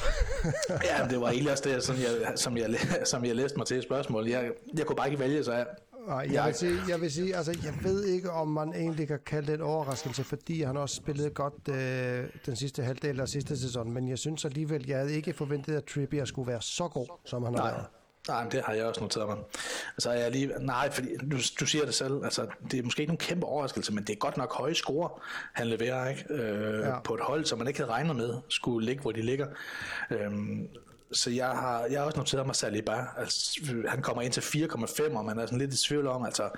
ja, det var egentlig også det, som jeg, som jeg, som jeg læste mig til spørgsmål. Jeg, jeg kunne bare ikke vælge, så jeg, Nej, jeg vil, sige, jeg vil sige, altså jeg ved ikke, om man egentlig kan kalde det en overraskelse, fordi han også spillede godt øh, den sidste halvdel af sidste sæson, men jeg synes alligevel, jeg havde ikke forventet, at Trippier skulle være så god, som han har været. Nej, det har jeg også noteret mig. Altså, jeg lige, nej, fordi du, du siger det selv, altså, det er måske ikke nogen kæmpe overraskelse, men det er godt nok høje score, han leverer ikke? Øh, ja. på et hold, som man ikke havde regnet med, skulle ligge, hvor de ligger. Øhm, så jeg har, jeg har også noteret mig Saliba. Altså, han kommer ind til 4,5, og man er sådan lidt i tvivl om, altså,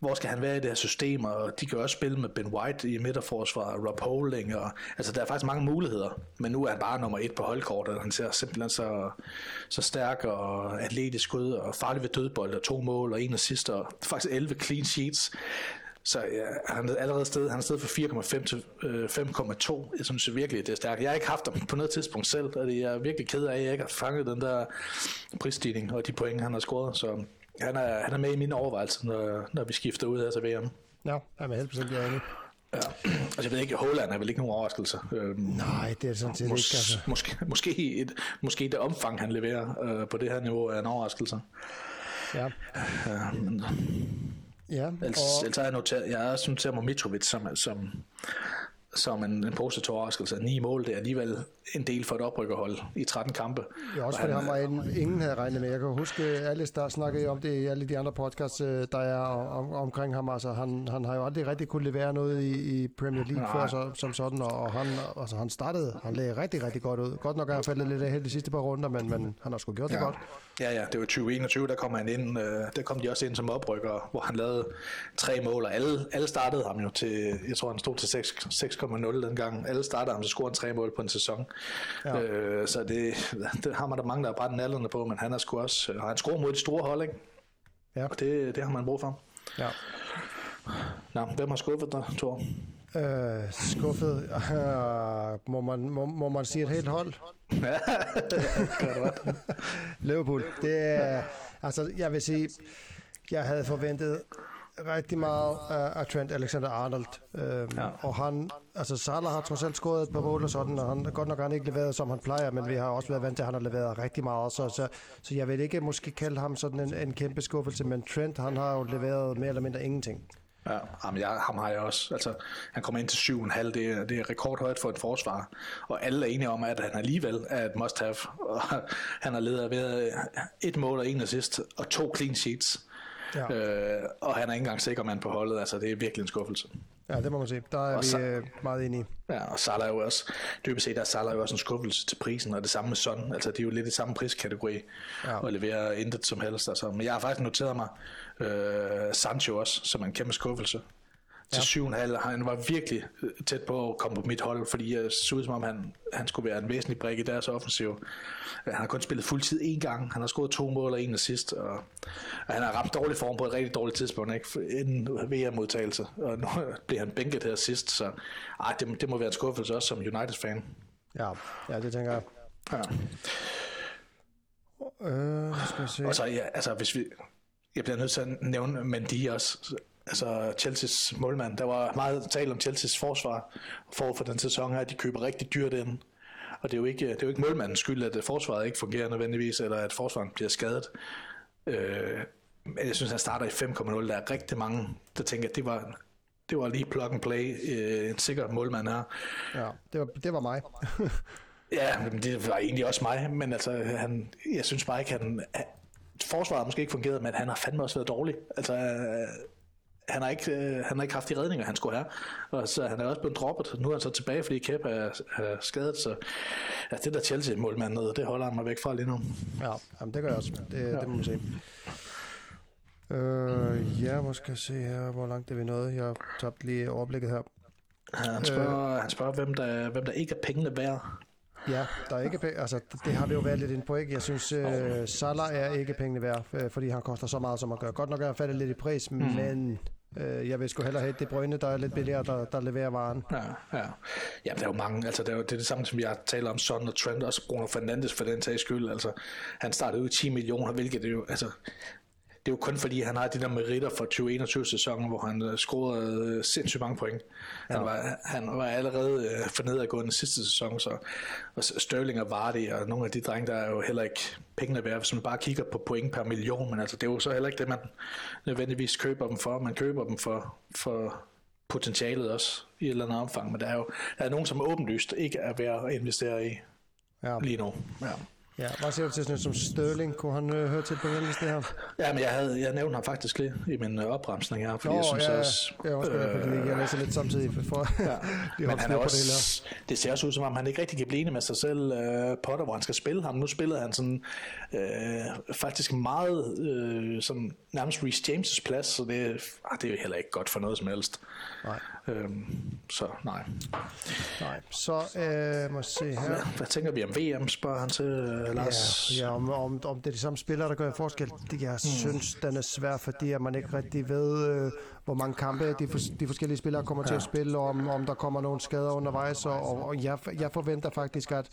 hvor skal han være i det her system, og de kan også spille med Ben White i midterforsvar, Rob Holding, og, altså der er faktisk mange muligheder, men nu er han bare nummer et på holdkortet, han ser simpelthen så, så stærk og atletisk ud, og farlig ved dødbold, og to mål, og en assist, og faktisk 11 clean sheets, så ja, han er allerede sted, han er sted fra 4,5 til øh, 5,2. Jeg synes virkelig, det er stærkt. Jeg har ikke haft dem på noget tidspunkt selv, og jeg er virkelig ked af, at jeg ikke har fanget den der prisstigning og de point, han har scoret. Så han er, han er med i mine overvejelser, når, når vi skifter ud her til VM. Ja, jeg er helt bestemt enig. Ja, altså jeg ved ikke, Holland er vel ikke nogen overraskelse. Øhm, Nej, det er sådan set mås- ikke. Altså. Måske, måske, et, måske det omfang, han leverer øh, på det her niveau, er en overraskelse. Ja. ja men, ja ellers, og... ellers har jeg noteret, jeg har også noteret mig Mitrovic som, som, som en, en positiv overraskelse. Ni mål, det er alligevel en del for et oprykkerhold i 13 kampe. Ja, også fordi han var en, ingen havde regnet med. Jeg kan huske, Alice, der snakkede om det i alle de andre podcasts, øh, der er om, omkring ham. Altså, han, han har jo aldrig rigtig kunne levere noget i, i Premier League Nej. før så, som sådan, og han, altså, han startede, han lagde rigtig, rigtig godt ud. Godt nok er han faldet lidt af de sidste par runder, men, men han har sgu gjort ja. det godt. Ja, ja, det var 2021, der kom han ind, øh, der kom de også ind som oprykker, hvor han lavede tre mål, og alle, alle startede ham jo til, jeg tror han stod til 6,0 dengang. Alle startede ham, så scorede han tre mål på en sæson. Ja. Øh, så det, det har man der mange, der har brændt nallerne på, men han har sgu også, har han scoret mod de store hold, ikke? Ja. Og det, det har man brug for. Ja. Nå, hvem har skuffet dig, Thor? Øh, skuffet. Uh, må, man, må, må man sige et helt hold? Ja, Liverpool. Det er, altså, jeg vil sige, jeg havde forventet rigtig meget af, af Trent Alexander-Arnold. Øhm, ja. Og han, altså Salah har trods alt scoret et par mål og sådan, og han godt nok har han ikke leveret, som han plejer, men vi har også været vant til, at han har leveret rigtig meget. Så, så, så jeg vil ikke måske kalde ham sådan en, en kæmpe skuffelse, men Trent, han har jo leveret mere eller mindre ingenting. Ja, jamen jeg, ham har jeg også. Altså, han kommer ind til 7,5, det er, det er rekordhøjt for et forsvar. Og alle er enige om, at han alligevel er et must-have. Og han har ledet ved et mål og en assist, og to clean sheets. Ja. Øh, og han er ikke engang sikker mand på holdet, altså det er virkelig en skuffelse. Ja, det må man sige. Der er og vi så, øh, meget enige. Ja, og Salah er jo også, dybest set der er Salah jo også en skuffelse til prisen, og det samme med Son. Altså, de er jo lidt i samme priskategori, ja. og leverer intet som helst. Altså. Men jeg har faktisk noteret mig øh, Sancho også, som en kæmpe skuffelse til ja. 7,5. Han var virkelig øh, tæt på at komme på mit hold, fordi jeg så ud som om, han, han skulle være en væsentlig brik i deres offensiv. Han har kun spillet fuldtid én gang. Han har scoret to mål og en assist, og, og han har ramt dårlig form på et rigtig dårligt tidspunkt, ikke? en VM-modtagelse. Og nu bliver han bænket her sidst, så ej, det, det må være en skuffelse også som United-fan. Ja, ja det tænker jeg. Ja. Øh, skal jeg se. Og så, ja, altså, hvis vi, jeg bliver nødt til at nævne Mendy også altså Chelsea's målmand. Der var meget tale om Chelsea's forsvar for for den sæson her. De køber rigtig dyrt ind. Og det er jo ikke, det er jo ikke målmandens skyld, at forsvaret ikke fungerer nødvendigvis, eller at forsvaret bliver skadet. Øh, men jeg synes, han starter i 5,0. Der er rigtig mange, der tænker, at det var, det var lige plug and play, øh, en sikker målmand her. Ja, det var, det var mig. ja, men det var egentlig også mig, men altså, han, jeg synes bare ikke, han, forsvaret måske ikke fungeret, men han har fandme også været dårlig. Altså, han har ikke, øh, han har ikke haft de redninger, han skulle have. Og så han er også blevet droppet. Nu er han så tilbage, fordi Kepa er, er skadet. Så ja, det der Chelsea-målmand noget, det holder han mig væk fra lige nu. Ja, jamen, det gør jeg også. Det, ja. det må man se. Øh, ja, måske skal se her, hvor langt er vi nået. Jeg har tabt lige overblikket her. Han spørger, øh, han spørger hvem, der, hvem der ikke er pengene værd. Ja, der er ikke penge, altså det har vi jo været lidt ind på, ikke? Jeg synes, uh, Salah er ikke pengene værd, øh, fordi han koster så meget, som han gør. Godt nok er han faldet lidt i pris, mm. men Øh, jeg vil sgu hellere have det brønde, der er lidt billigere, der, der leverer varen. Ja, ja. ja, der er jo mange. Altså, det er jo det, er det samme, som jeg taler om Son og Trent, og Bruno Fernandes for den sags skyld. Altså, han startede ud i 10 millioner, hvilket det jo, altså, det er jo kun fordi, han har de der meritter for 2021-sæsonen, hvor han uh, scorede uh, sindssygt mange point. Ja. Han, var, han var allerede uh, for nedadgående sidste sæson, så og Sterling og Vardy og nogle af de drenge, der er jo heller ikke pengene værd, hvis man bare kigger på point per million, men altså, det er jo så heller ikke det, man nødvendigvis køber dem for. Man køber dem for, for potentialet også i et eller andet omfang, men der er jo der er nogen, som åbenlyst ikke er værd at investere i ja. lige nu. Ja. Ja, hvad siger du til sådan som Sterling? Kunne han øh, høre til på den liste her? Ja, men jeg, havde, jeg nævnte ham faktisk lige i min øh, opremsning her, fordi Nå, jeg synes ja, også... Jeg er også øh, fordi jeg læser lidt samtidig for Ja. de Men han er på det her. også, det ser også ud som om, han ikke rigtig kan blive enig med sig selv, uh, Potter, hvor han skal spille ham. Nu spillede han sådan uh, faktisk meget uh, sådan nærmest Reece James' plads, så det, ah, det er jo heller ikke godt for noget som helst. Nej, Øhm, så nej. nej. Så øh, må se her. Hvad, hvad tænker vi om VM, spørger han til uh, Lars? Ja, ja om, om, om det er de samme spillere, der gør en forskel. Det, jeg synes, den er svær, fordi at man ikke rigtig ved, øh, hvor mange kampe de, for, de forskellige spillere kommer til at spille, og om, om der kommer nogle skader undervejs. Og, og, og jeg, jeg forventer faktisk, at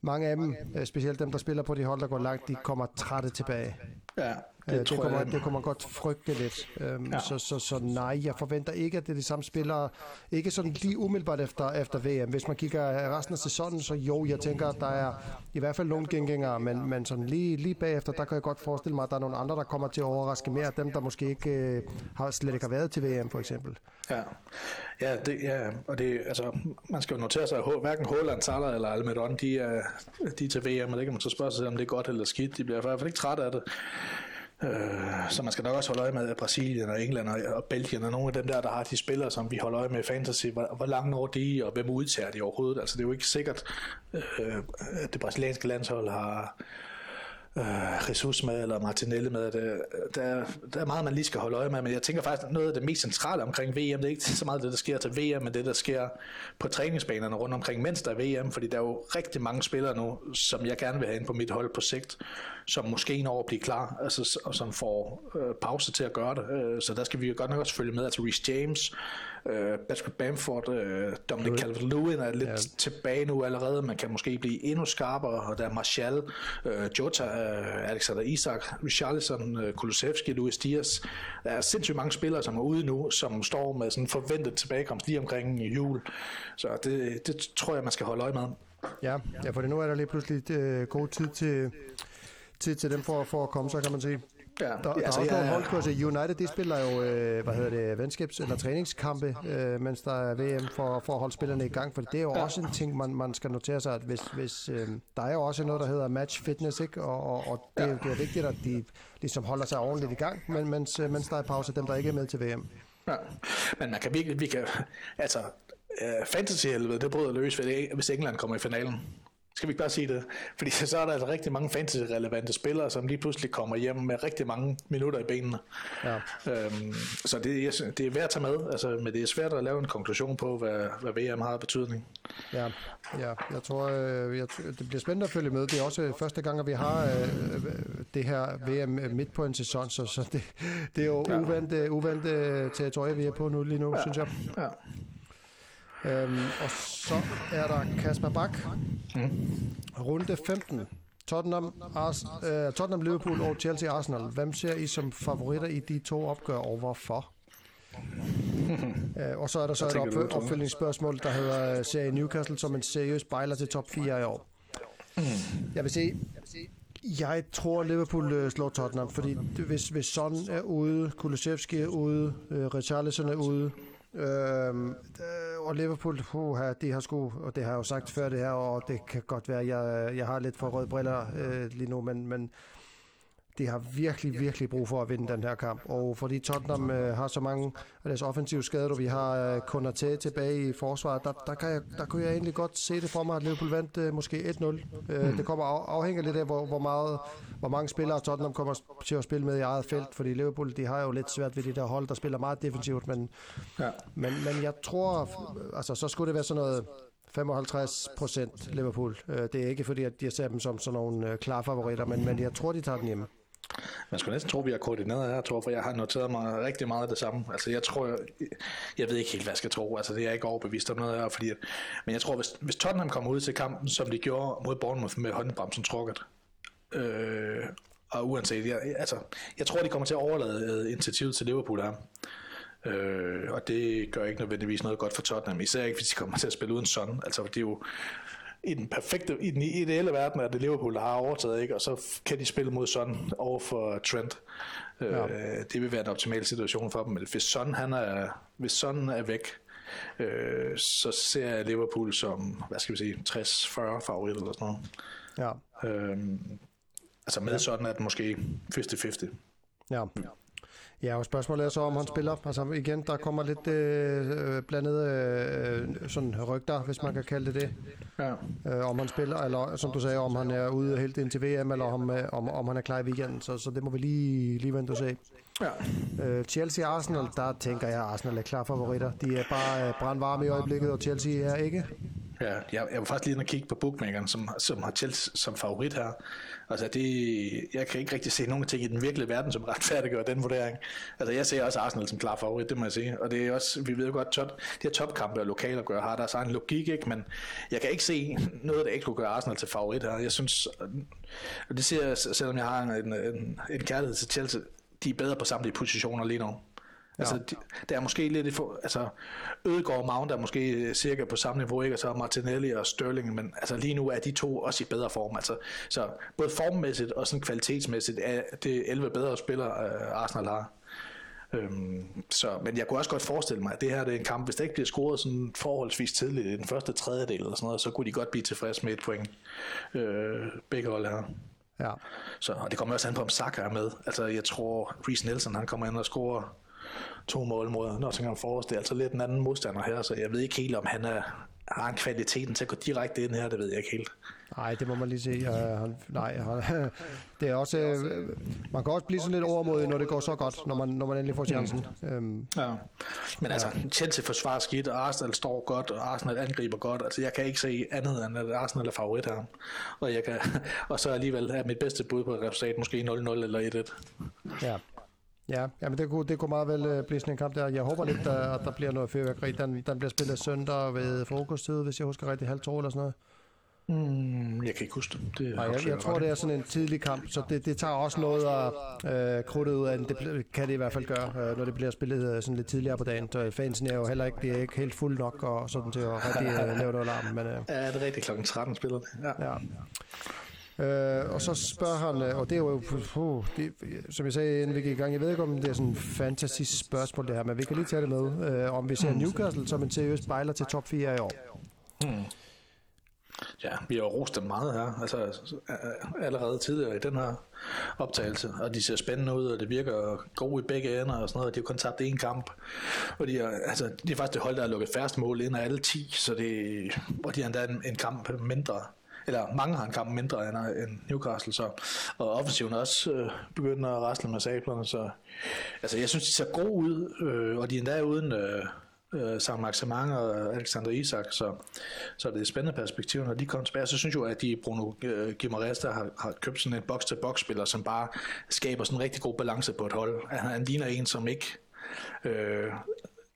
mange af dem, øh, specielt dem, der spiller på de hold, der går langt, de kommer trætte tilbage. Ja, Det, det, det, kommer, jeg. det kommer godt frygte lidt. Øhm, Ja. så, så, så nej, jeg forventer ikke, at det er de samme spillere. Ikke sådan lige umiddelbart efter, efter VM. Hvis man kigger resten af sæsonen, så jo, jeg tænker, at der er i hvert fald nogle gengængere, men, men sådan lige, lige bagefter, der kan jeg godt forestille mig, at der er nogle andre, der kommer til at overraske mere. Dem, der måske ikke øh, har, slet ikke har været til VM, for eksempel. Ja, ja, det, ja og det, altså, man skal jo notere sig, at hverken Holland, Salah eller Almiron, de er, de er til VM, og det kan man så spørge sig, om det er godt eller skidt. De bliver i hvert fald ikke trætte af det. Øh, så man skal nok også holde øje med Brasilien og England og, og Belgien og nogle af dem der, der har de spillere, som vi holder øje med i fantasy. Hvor, hvor langt når de, og hvem udtager de overhovedet? Altså det er jo ikke sikkert, øh, at det brasilianske landshold har øh, Jesus med, eller Martinelli med. Det, der, der er meget, man lige skal holde øje med, men jeg tænker faktisk, at noget af det mest centrale omkring VM, det er ikke så meget det, der sker til VM, men det, der sker på træningsbanerne rundt omkring, mens der er VM, fordi der er jo rigtig mange spillere nu, som jeg gerne vil have ind på mit hold på sigt, som måske en år bliver klar, altså, og som får øh, pause til at gøre det. Øh, så der skal vi jo godt nok også følge med. Altså Reece James, øh, Patrick Bamford, øh, Dominic Calvert-Lewin er lidt ja. tilbage nu allerede. Man kan måske blive endnu skarpere, og der er Martial, øh, Jota, øh, Alexander Isak, Richarlison, øh, Kulusevski, Luis Diaz. Der er sindssygt mange spillere, som er ude nu, som står med sådan en forventet tilbagekomst lige omkring jul. Så det, det tror jeg, man skal holde øje med. Ja, ja for nu er der lige pludselig øh, god tid til, tid til dem for, for at komme, så kan man sige. Ja, Der, der altså, er også jeg- nogle holdkurser. United, de spiller jo, øh, hvad hedder det, venskabs- eller træningskampe, øh, mens der er VM for, for at holde spillerne i gang. For det er jo ja. også en ting, man, man skal notere sig, at hvis, hvis, øh, der er jo også noget, der hedder match fitness, ikke? Og, og, og det, ja. det er vigtigt, at de ligesom holder sig ordentligt i gang, men, mens, øh, mens der er pause, dem der ikke er med til VM. Ja, men man kan virkelig, vi kan, altså, uh, fantasy-helvede, det bryder løs, hvis England kommer i finalen. Skal vi ikke bare sige det? Fordi så er der altså rigtig mange fantasy-relevante spillere, som lige pludselig kommer hjem med rigtig mange minutter i benene. Ja. Øhm, så det, synes, det er værd at tage med, altså, men det er svært at lave en konklusion på, hvad, hvad VM har af betydning. Ja, ja. jeg tror, øh, jeg, det bliver spændende at følge med. Det er også første gang, at vi har øh, det her VM midt på en sæson, så, så det, det er jo Ja. uventet, uventet territorie, vi er på nu lige nu, ja. synes jeg. Ja. Øhm, og så er der Kasper Bak. Mm. Runde 15. Tottenham, Ars, øh, Tottenham, Liverpool og Chelsea Arsenal. Hvem ser I som favoritter i de to opgør, og hvorfor? øh, og så er der så et tunge. opfølgningsspørgsmål, der hedder, ser I Newcastle som en seriøs bejler til top 4 i år? Jeg vil sige, jeg tror, Liverpool øh, slår Tottenham, fordi hvis, hvis Son er ude, Kulusevski er ude, øh, Richarlison er ude, øh, og Liverpool, puha, de har sgu, og det har jeg jo sagt før det her, og det kan godt være, jeg, jeg har lidt for røde briller øh, lige nu, men, men de har virkelig, virkelig brug for at vinde den her kamp. Og fordi Tottenham øh, har så mange af deres offensive skader, og vi har øh, Konaté tilbage i forsvaret, der, der, kan jeg, der kunne jeg egentlig godt se det for mig, at Liverpool vandt øh, måske 1-0. Øh, Det kommer af, afhænger lidt af, hvor, hvor, meget, hvor mange spillere Tottenham kommer til at spille med i eget felt, fordi Liverpool de har jo lidt svært ved de der hold, der spiller meget defensivt, men, Ja. men, men jeg tror, altså så skulle det være sådan noget 55 procent Liverpool. Øh, Det er ikke fordi, at jeg ser dem som sådan nogle øh, klare favoritter, men, men jeg tror, de tager den hjemme. Man skulle næsten tro, vi har koordineret her, tror, for jeg har noteret mig rigtig meget af det samme. Altså, jeg tror, jeg, jeg ved ikke helt, hvad jeg skal tro. Altså, det er jeg ikke overbevist om noget af, fordi at, men jeg tror, hvis, hvis Tottenham kommer ud til kampen, som de gjorde mod Bournemouth med håndbremsen trukket, øh, og uanset, jeg, altså, jeg tror, de kommer til at overlade øh, initiativet til Liverpool her. Øh, og det gør ikke nødvendigvis noget godt for Tottenham, især ikke, hvis de kommer til at spille uden Son. Altså, det er jo, i den perfekte, i den ideelle verden er det Liverpool, der har overtaget, ikke? og så kan de spille mod Son over for Trent. Ja. Øh, det vil være en optimal situation for dem, men hvis Son, han er, hvis Son er væk, øh, så ser jeg Liverpool som, hvad skal vi sige, 60-40 favorit eller sådan noget. Ja. Øhm, altså med ja. sådan, at måske 50-50. Ja. Ja, og spørgsmålet er så, om han spiller. Altså igen, der kommer lidt øh, blandet øh, sådan rygter, hvis man kan kalde det det. Ja. Øh, om han spiller, eller som du sagde, om han er ude helt indtil VM, eller om, øh, om, om han er klar i weekenden. Så, så det må vi lige, lige vente og se. Ja. Øh, Chelsea og Arsenal, der tænker jeg, at Arsenal er klar favoritter. De er bare øh, brandvarme i øjeblikket, og Chelsea er ikke. Ja, jeg, jeg var faktisk lige inde og kigge på bookmakeren, som, som har Chelsea som favorit her. Altså det, jeg kan ikke rigtig se nogen ting i den virkelige verden, som retfærdiggør den vurdering. Altså jeg ser også Arsenal som klar favorit, det må jeg sige. Og det er også, vi ved jo godt, top, de her topkampe og lokale gør har deres egen logik, ikke? men jeg kan ikke se noget, der ikke kunne gøre Arsenal til favorit her. Jeg synes, og det siger jeg, selvom jeg har en, en, en kærlighed til Chelsea, de er bedre på samtlige positioner lige nu. Altså, ja. det er måske lidt, for, altså, Ødegaard og Mount er måske cirka på samme niveau, ikke? Og så Martinelli og Sterling, men altså lige nu er de to også i bedre form. Altså, så både formmæssigt og sådan kvalitetsmæssigt er det 11 bedre spillere, uh, Arsenal har. Øhm, så, men jeg kunne også godt forestille mig, at det her det er en kamp, hvis der ikke bliver scoret sådan forholdsvis tidligt i den første tredjedel eller sådan noget, så kunne de godt blive tilfredse med et point. Øh, begge hold her. Ja. Så, og det kommer også an på, om Saka er med. Altså, jeg tror, Reece Nelson, han kommer ind og scorer to mål mod Nottingham Forest. Det er altså lidt en anden modstander her, så jeg ved ikke helt, om han er, har en kvaliteten til at gå direkte ind her, det ved jeg ikke helt. Nej, det må man lige se. Uh, han, nej, han, det er også, uh, man kan også blive sådan lidt overmodig, når det går så godt, når man, når man endelig får chancen. Mm. Um, ja. Men altså. Chelsea forsvarer skidt, og Arsenal står godt, og Arsenal angriber godt. Altså, jeg kan ikke se andet end, at Arsenal er favorit her. Og, jeg kan, og så alligevel er mit bedste bud på et resultat måske 0-0 eller 1-1. Ja, Ja, jamen det, kunne, det kunne meget vel uh, blive sådan en kamp der. Jeg håber lidt, der, at der bliver noget fyrværkeri. Den, den bliver spillet søndag ved frokosttid, hvis jeg husker rigtigt, halv to eller sådan noget. Mm, jeg kan ikke huske det. det Nej, jeg, jeg tror, det er sådan en tidlig kamp, så det, det tager også noget af øh, krudtet ud af den. Det kan det i hvert fald gøre, øh, når det bliver spillet øh, sådan lidt tidligere på dagen. Så fansen er jo heller ikke, det er ikke helt fuld nok og sådan til at rigtig øh, lave noget alarm. Men, øh, ja, det er rigtigt klokken 13 spiller det. Ja. ja. Øh, og så spørger han, øh, og det er jo, uh, det, som jeg sagde inden vi gik i gang, jeg ved ikke om det er sådan en fantasy spørgsmål det her, men vi kan lige tage det med, øh, om vi ser Newcastle som en seriøs spejler til top 4 i år. Hmm. Ja, vi har jo rost dem meget her, altså allerede tidligere i den her optagelse, og de ser spændende ud, og det virker gode i begge ender og sådan noget, de har kun tabt én kamp, og de er, altså, de er faktisk det hold, der har lukket færrest mål ind af alle 10, så det, og de har endda en, en kamp mindre eller mange har en kamp mindre end, end Newcastle, så, og offensiven også øh, begyndt at rasle med sablerne, så altså, jeg synes, de ser gode ud, øh, og de er endda uden øh, øh, Saint og Alexander Isak, så, så det er et spændende perspektiv, når de kommer tilbage. Så synes jeg jo, at de Bruno øh, Gimares, der har, har købt sådan en box-til-box-spiller, som bare skaber sådan en rigtig god balance på et hold. Han, han ligner en, som ikke øh,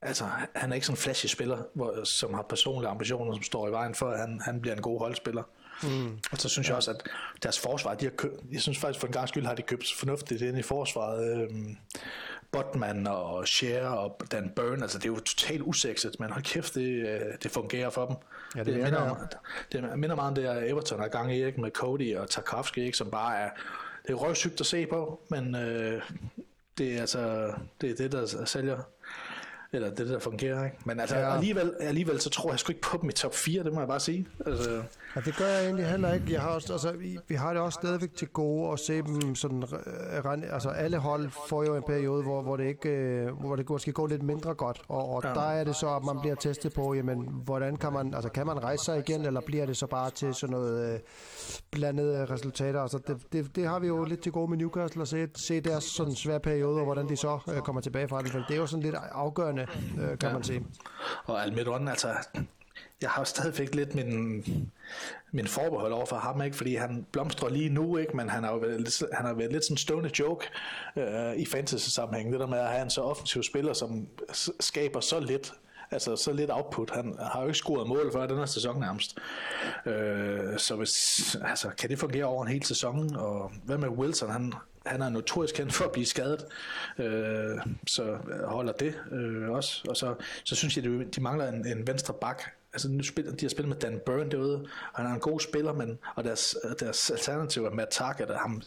Altså, han er ikke sådan en flashy spiller, hvor, som har personlige ambitioner, som står i vejen for, at han, han bliver en god holdspiller. Mm. Og så synes ja. jeg også, at deres forsvar, de har købt, jeg synes faktisk for en gang skyld har de købt fornuftigt ind i forsvaret. Øhm, Botman og Cher og Dan Burn, altså det er jo totalt usekset, men hold kæft, det, øh, det fungerer for dem. Ja, det, det, minder, om, det minder meget om det, at Everton har gang i ikke, med Cody og Tarkovsky, ikke, som bare er, det er røvsygt at se på, men øh, det er altså det, er det der sælger eller det der fungerer, ikke? Men altså, ja. alligevel, alligevel så tror jeg sgu ikke på dem i top 4, det må jeg bare sige. Altså, Ja, det gør jeg egentlig heller ikke. Jeg har også, altså, vi, vi har det også stadigvæk til gode at se dem sådan, øh, altså alle hold får jo en periode, hvor, hvor det ikke, øh, hvor det måske går lidt mindre godt, og, og ja. der er det så, at man bliver testet på, jamen, hvordan kan man, altså kan man rejse sig igen, eller bliver det så bare til sådan noget øh, blandede resultater, altså det, det, det, har vi jo lidt til gode med Newcastle at se, se deres sådan svære periode, og hvordan de så øh, kommer tilbage fra det, det er jo sådan lidt afgørende, øh, kan ja. man sige. Og Almiron, altså jeg har stadigvæk lidt min, min forbehold over for ham, ikke? fordi han blomstrer lige nu, ikke? men han har jo været, han har været lidt sådan stående joke øh, i fantasy-sammenhæng. Det der med at have en så offensiv spiller, som skaber så lidt altså så lidt output. Han har jo ikke scoret mål før den her sæson nærmest. Øh, så hvis, altså, kan det fungere over en hel sæson? Og hvad med Wilson? Han, han er notorisk kendt for at blive skadet, øh, så holder det øh, også. Og så, så synes jeg, at de mangler en, en venstre bak, altså nu spiller, de har spillet med Dan Burn derude, og han er en god spiller, men, og deres, deres alternativ er Matt Target, og ham,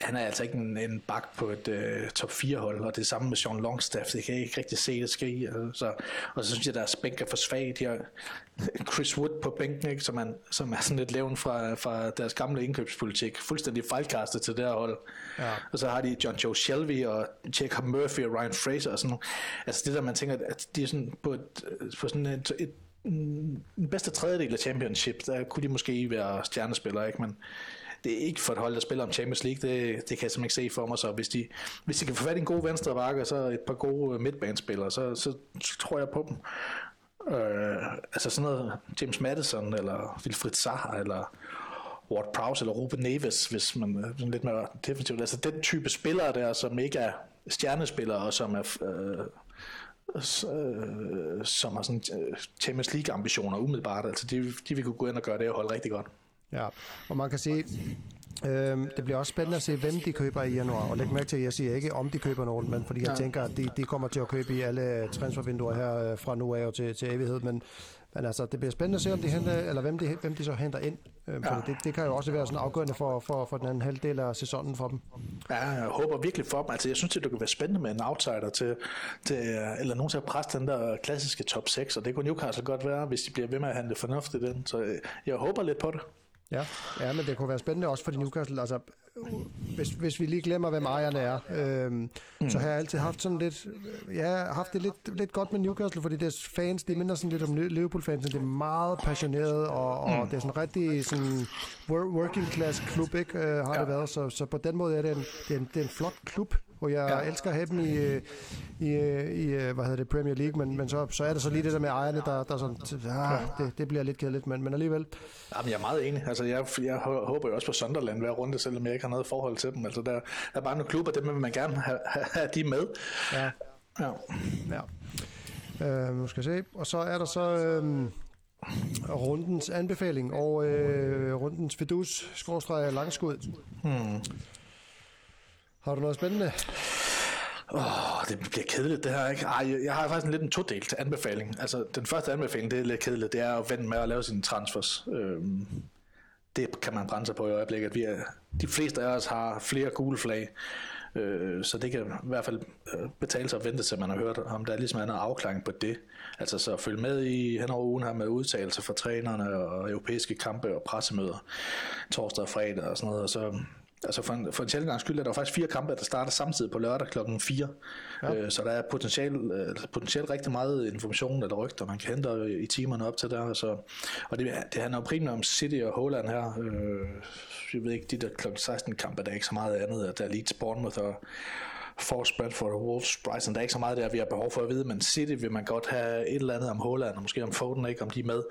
han er altså ikke en, en bak på et uh, top 4 hold, og det samme med Sean Longstaff, det kan jeg ikke rigtig se det ske. Altså, og så synes jeg, at deres bænk er for svag. De har Chris Wood på bænken, ikke, som, er, som er sådan lidt levn fra, fra deres gamle indkøbspolitik, fuldstændig fejlkastet til det her hold. Ja. Og så har de John Joe Shelby og Jacob Murphy og Ryan Fraser og sådan noget. Altså det der, man tænker, at de er sådan på, et, på sådan et, et den bedste tredjedel af championship, der kunne de måske være stjernespillere, ikke? men det er ikke for et hold, der spiller om Champions League, det, det kan jeg simpelthen ikke se for mig, så hvis de, hvis de kan få fat i en god venstre bakke, og så et par gode øh, midtbanespillere, så, så, tror jeg på dem. Øh, altså sådan noget James Madison, eller Wilfried Zaha, eller Ward Prowse, eller Ruben Neves, hvis man sådan lidt mere definitivt. Altså den type spillere der, som ikke er stjernespillere, og som er... Øh, øh, som har sådan øh, Champions League ambitioner umiddelbart, altså de, de vil kunne gå ind og gøre det og holde rigtig godt. Ja, og man kan sige, Øhm, det bliver også spændende at se, hvem de køber i januar. Og læg mærke til, at jeg siger ikke, om de køber nogen, men fordi jeg ja. tænker, at de, de kommer til at købe i alle transfervinduer her øh, fra nu af og til, til evighed. Men, men altså, det bliver spændende at se, om de henter, eller hvem de, hvem de så henter ind. Øhm, ja. det, det kan jo også være sådan afgørende for, for, for den anden halvdel af sæsonen for dem. Ja, jeg håber virkelig for dem. Altså, jeg synes, det kan være spændende med en outsider til, til eller nogen til at presse den der klassiske top 6, og det kunne Newcastle godt være, hvis de bliver ved med at handle fornuftigt den. Så øh, jeg håber lidt på det. Ja, ja, men det kunne være spændende også for de Newcastle. Altså, hvis, hvis vi lige glemmer, hvem ejerne er, øhm, mm. så har jeg altid haft sådan lidt, ja, haft det lidt, lidt godt med Newcastle, fordi deres fans, de minder sådan lidt om Liverpool-fans, det er meget passioneret, og, og mm. det er sådan en rigtig sådan working class klub, ikke, øh, har ja. det været, så, så på den måde er det en, det er en, det er en flot klub, og jeg ja. elsker at have dem i, i, i, hvad hedder det, Premier League, men, men så, så er det så lige det der med ejerne, der, der sådan, ah, det, det bliver lidt kedeligt, men, men alligevel. Jamen, jeg er meget enig. Altså, jeg, jeg håber jo også på Sunderland hver runde, selvom jeg ikke har noget forhold til dem. Altså, der, er bare nogle klubber, dem vil man gerne have, have, de med. Ja. Ja. ja. Øh, nu skal jeg se. Og så er der så... Øh, rundens anbefaling og øh, rundens fidus skorstræk langskud. Hmm. Har du noget spændende? Åh, oh, det bliver kedeligt det her, ikke? Ej, jeg har faktisk en lidt en todelt anbefaling. Altså, den første anbefaling, det er lidt kedeligt, det er at vente med at lave sine transfers. Øhm, det kan man brænde sig på i øjeblikket. Vi er, de fleste af os har flere gule flag, øh, så det kan i hvert fald øh, betale sig at vente til, man har hørt, om der er ligesom en afklaring på det. Altså så følg med i hen over ugen her med udtalelser fra trænerne og europæiske kampe og pressemøder torsdag og fredag og sådan noget, og så Altså for en, for en sjældent gang skyld er der faktisk fire kampe, der starter samtidig på lørdag klokken 4. Ja. Øh, så der er potentielt, øh, potentielt rigtig meget information eller rygter, man kan hente i timerne op til der. Så, og det, det handler jo primært om City og Holland her. Øh, jeg ved ikke, de der klokken 16 kampe, der er ikke så meget andet. Der er Leeds, Bournemouth og Force Brentford og Wolves Bryson. Der er ikke så meget der, vi har behov for at vide, men City vil man godt have et eller andet om Holland, og måske om Foden, ikke om de er med.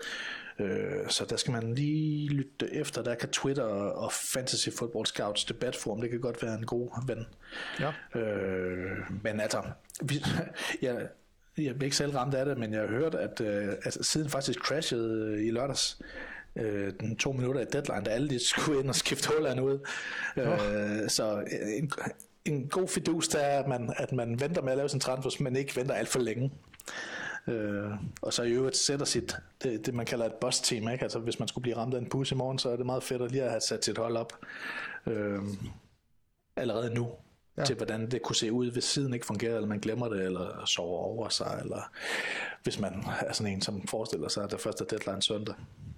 Øh, så der skal man lige lytte efter. Der kan Twitter og Fantasy Football Scouts debatforum, det kan godt være en god ven. Ja. Øh, men altså, vi, jeg, jeg er ikke selv ramt af det, men jeg har hørt, at, øh, at siden faktisk crashede i lørdags, øh, den to minutter i deadline, da alle de skulle ind og skifte Holland ud. Øh, så en, en god fidus, der er, at man, at man venter med at lave sin transfer, men ikke venter alt for længe. Øh, og så i øvrigt sætter sit, det, det man kalder et boss team, ikke? Altså hvis man skulle blive ramt af en bus i morgen, så er det meget fedt at lige have sat sit hold op øh, allerede nu, ja. til hvordan det kunne se ud, hvis siden ikke fungerer, eller man glemmer det, eller sover over sig, eller hvis man er sådan en, som forestiller sig, at det første deadline søndag.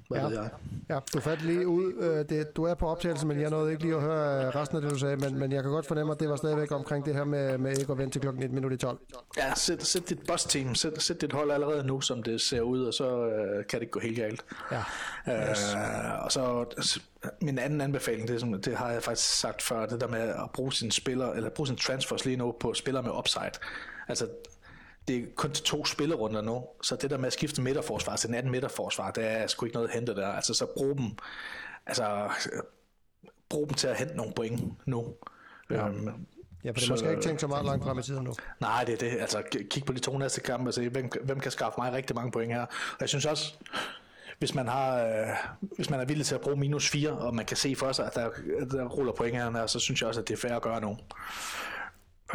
Hvad ja. ved jeg? Ja, du fandt lige ud. Øh, det, du er på optagelse, men jeg nåede ikke lige at høre øh, resten af det, du sagde, men, men jeg kan godt fornemme, at det var stadigvæk omkring det her med, med ikke at vente til klokken 1 minut i 12. Ja, sæt, sæt dit boss team, sæt, sæt dit hold allerede nu, som det ser ud, og så øh, kan det gå helt galt. Ja. Yes. Øh, og så min anden anbefaling, det, som, det har jeg faktisk sagt før, det der med at bruge sin spiller, eller bruge sin transfers lige nu på spillere med upside. Altså, det er kun til to spillerunder nu, så det der med at skifte midterforsvar til en anden midterforsvar, der er sgu ikke noget at hente der. Altså så brug dem, altså, brug dem til at hente nogle point nu. Ja. Øhm, Ja, for det så, måske ikke tænke så meget langt frem i tiden nu. Nej, det er det. Altså, kig på de to næste kampe og se, hvem, hvem kan skaffe mig rigtig mange point her. Og jeg synes også, hvis man, har, øh, hvis man er villig til at bruge minus 4, og man kan se for sig, at der, der ruller point her, så synes jeg også, at det er fair at gøre nu.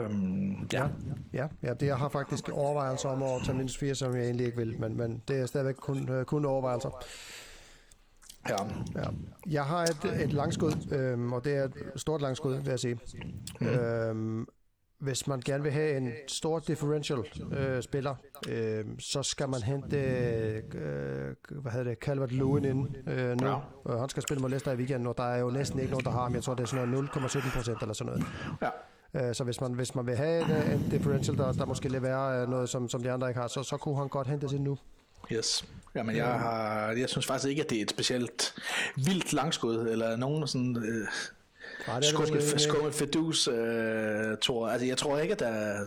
Øhm, ja. Ja, ja, det jeg har faktisk overvejelser om at tage mindst fire, som jeg egentlig ikke vil, men, men det er stadigvæk kun, uh, kun overvejelser. Ja. Ja. Jeg har et, et langskud, øhm, og det er et stort langskud, vil jeg sige. Mm. Øhm, hvis man gerne vil have en stor differential øh, spiller, øh, så skal man hente øh, hvad hedder det, Calvert Lewin ind øh, nu. Ja. Ja. Han skal spille mod Leicester i weekenden, og der er jo næsten ikke nogen, der har ham. Jeg tror, det er sådan noget 0,17 procent eller sådan noget. Ja. Øh, Så hvis man, hvis man vil have en, en differential, der, der måske leverer øh, noget, som, som de andre ikke har, så, så kunne han godt hente det nu. Yes. Jamen, jeg, har, jeg synes faktisk ikke, at det er et specielt vildt langskud, eller nogen sådan... Øh, skummel, fedus, øh, tror Altså, jeg tror ikke, at der er er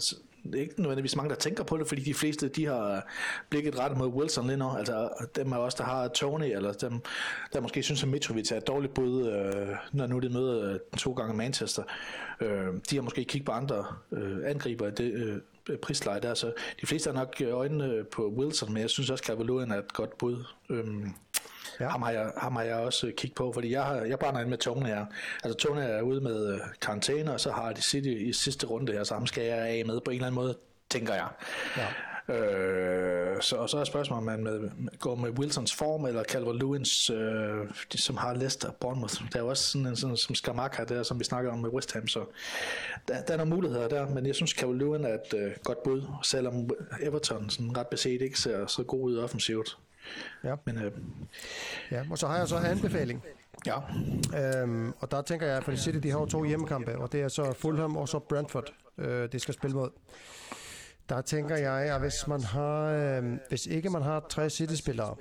ikke nødvendigvis mange, der tænker på det, fordi de fleste, de har blikket rettet mod Wilson lige nu. Altså, dem af os, der har Tony, eller dem, der måske synes, at Mitrovic er et dårligt bud, øh, når nu de møder øh, to gange Manchester. Øh, de har måske kigget på andre øh, angriber i det øh, prisleje der, så de fleste har nok øjnene på Wilson, men jeg synes også, at Calvert er et godt bud. Øhm, Ja. Ham, har jeg, ham har jeg også kigget på, fordi jeg, har, jeg brænder ind med Tone her. Altså Tone er ude med øh, karantæne, og så har de City i sidste runde her, så ham skal jeg af med på en eller anden måde, tænker jeg. Ja. Øh, så, og så er spørgsmålet, om man med, med, går med Wilsons form, eller Calvert Lewins, øh, de, som har Leicester og Bournemouth. Der er jo også sådan en sådan, som Skamak her, der, som vi snakker om med West Ham, så der, der er nogle muligheder der, men jeg synes, Calvert Lewin er et øh, godt bud, selvom Everton sådan ret beset ikke ser så god ud offensivt. Ja. Men øh, ja. Og så har jeg så anbefaling. ja, Øhm, og der tænker jeg, for City de har jo to hjemmekampe, og det er så Fulham og så Brentford, øh, de skal spille mod. Der tænker jeg, at hvis man har, øh, hvis ikke man har tre City-spillere,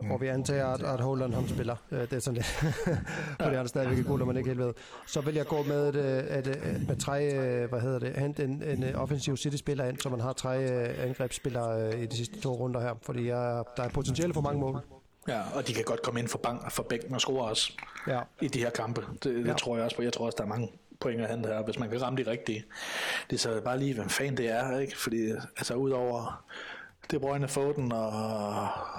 mm. og vi antager, at, at Holland ham spiller, øh, det er sådan lidt, fordi han er stadigvæk god, når man ikke helt ved, så vil jeg gå med, et, et, et, et, med tre, øh, hvad hedder det, hente en, en øh, offensiv City-spiller ind, så man har tre angrebsspillere i de sidste to runder her, fordi jeg, der er potentiale for mange mål. ja, og de kan godt komme ind for, bank, for bænken og score også Ja. i de her kampe. Det, det Ja. tror jeg også på. Jeg tror også, der er mange point at hente her, hvis man kan ramme de rigtige. Det er så bare lige, hvem fan det er, ikke? Fordi altså udover det Brøgne Foden og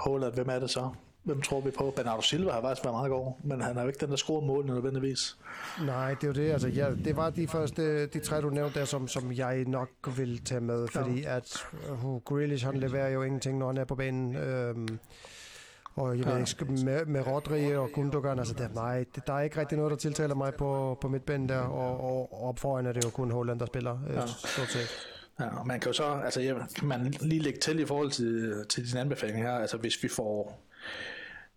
Håland, hvem er det så? Hvem tror vi på? Bernardo Silva har faktisk været meget god, men han er jo ikke den, der scorer målene nødvendigvis. Nej, det er jo det. Altså, ja, det var de første, de tre, du nævnte der, som, som jeg nok vil tage med, fordi at uh, Grealish, han leverer jo ingenting, når han er på banen. Øhm, og jeg ved ikke, med, med Rodri og Gundogan, altså der, nej, der er ikke rigtig noget, der tiltaler mig på, på midtbanen der, og, og op foran er det jo kun Holland, der spiller, øh, stort set. Ja, og man kan jo så, altså ja, kan man lige lægge til i forhold til, til din anbefaling her, altså hvis vi får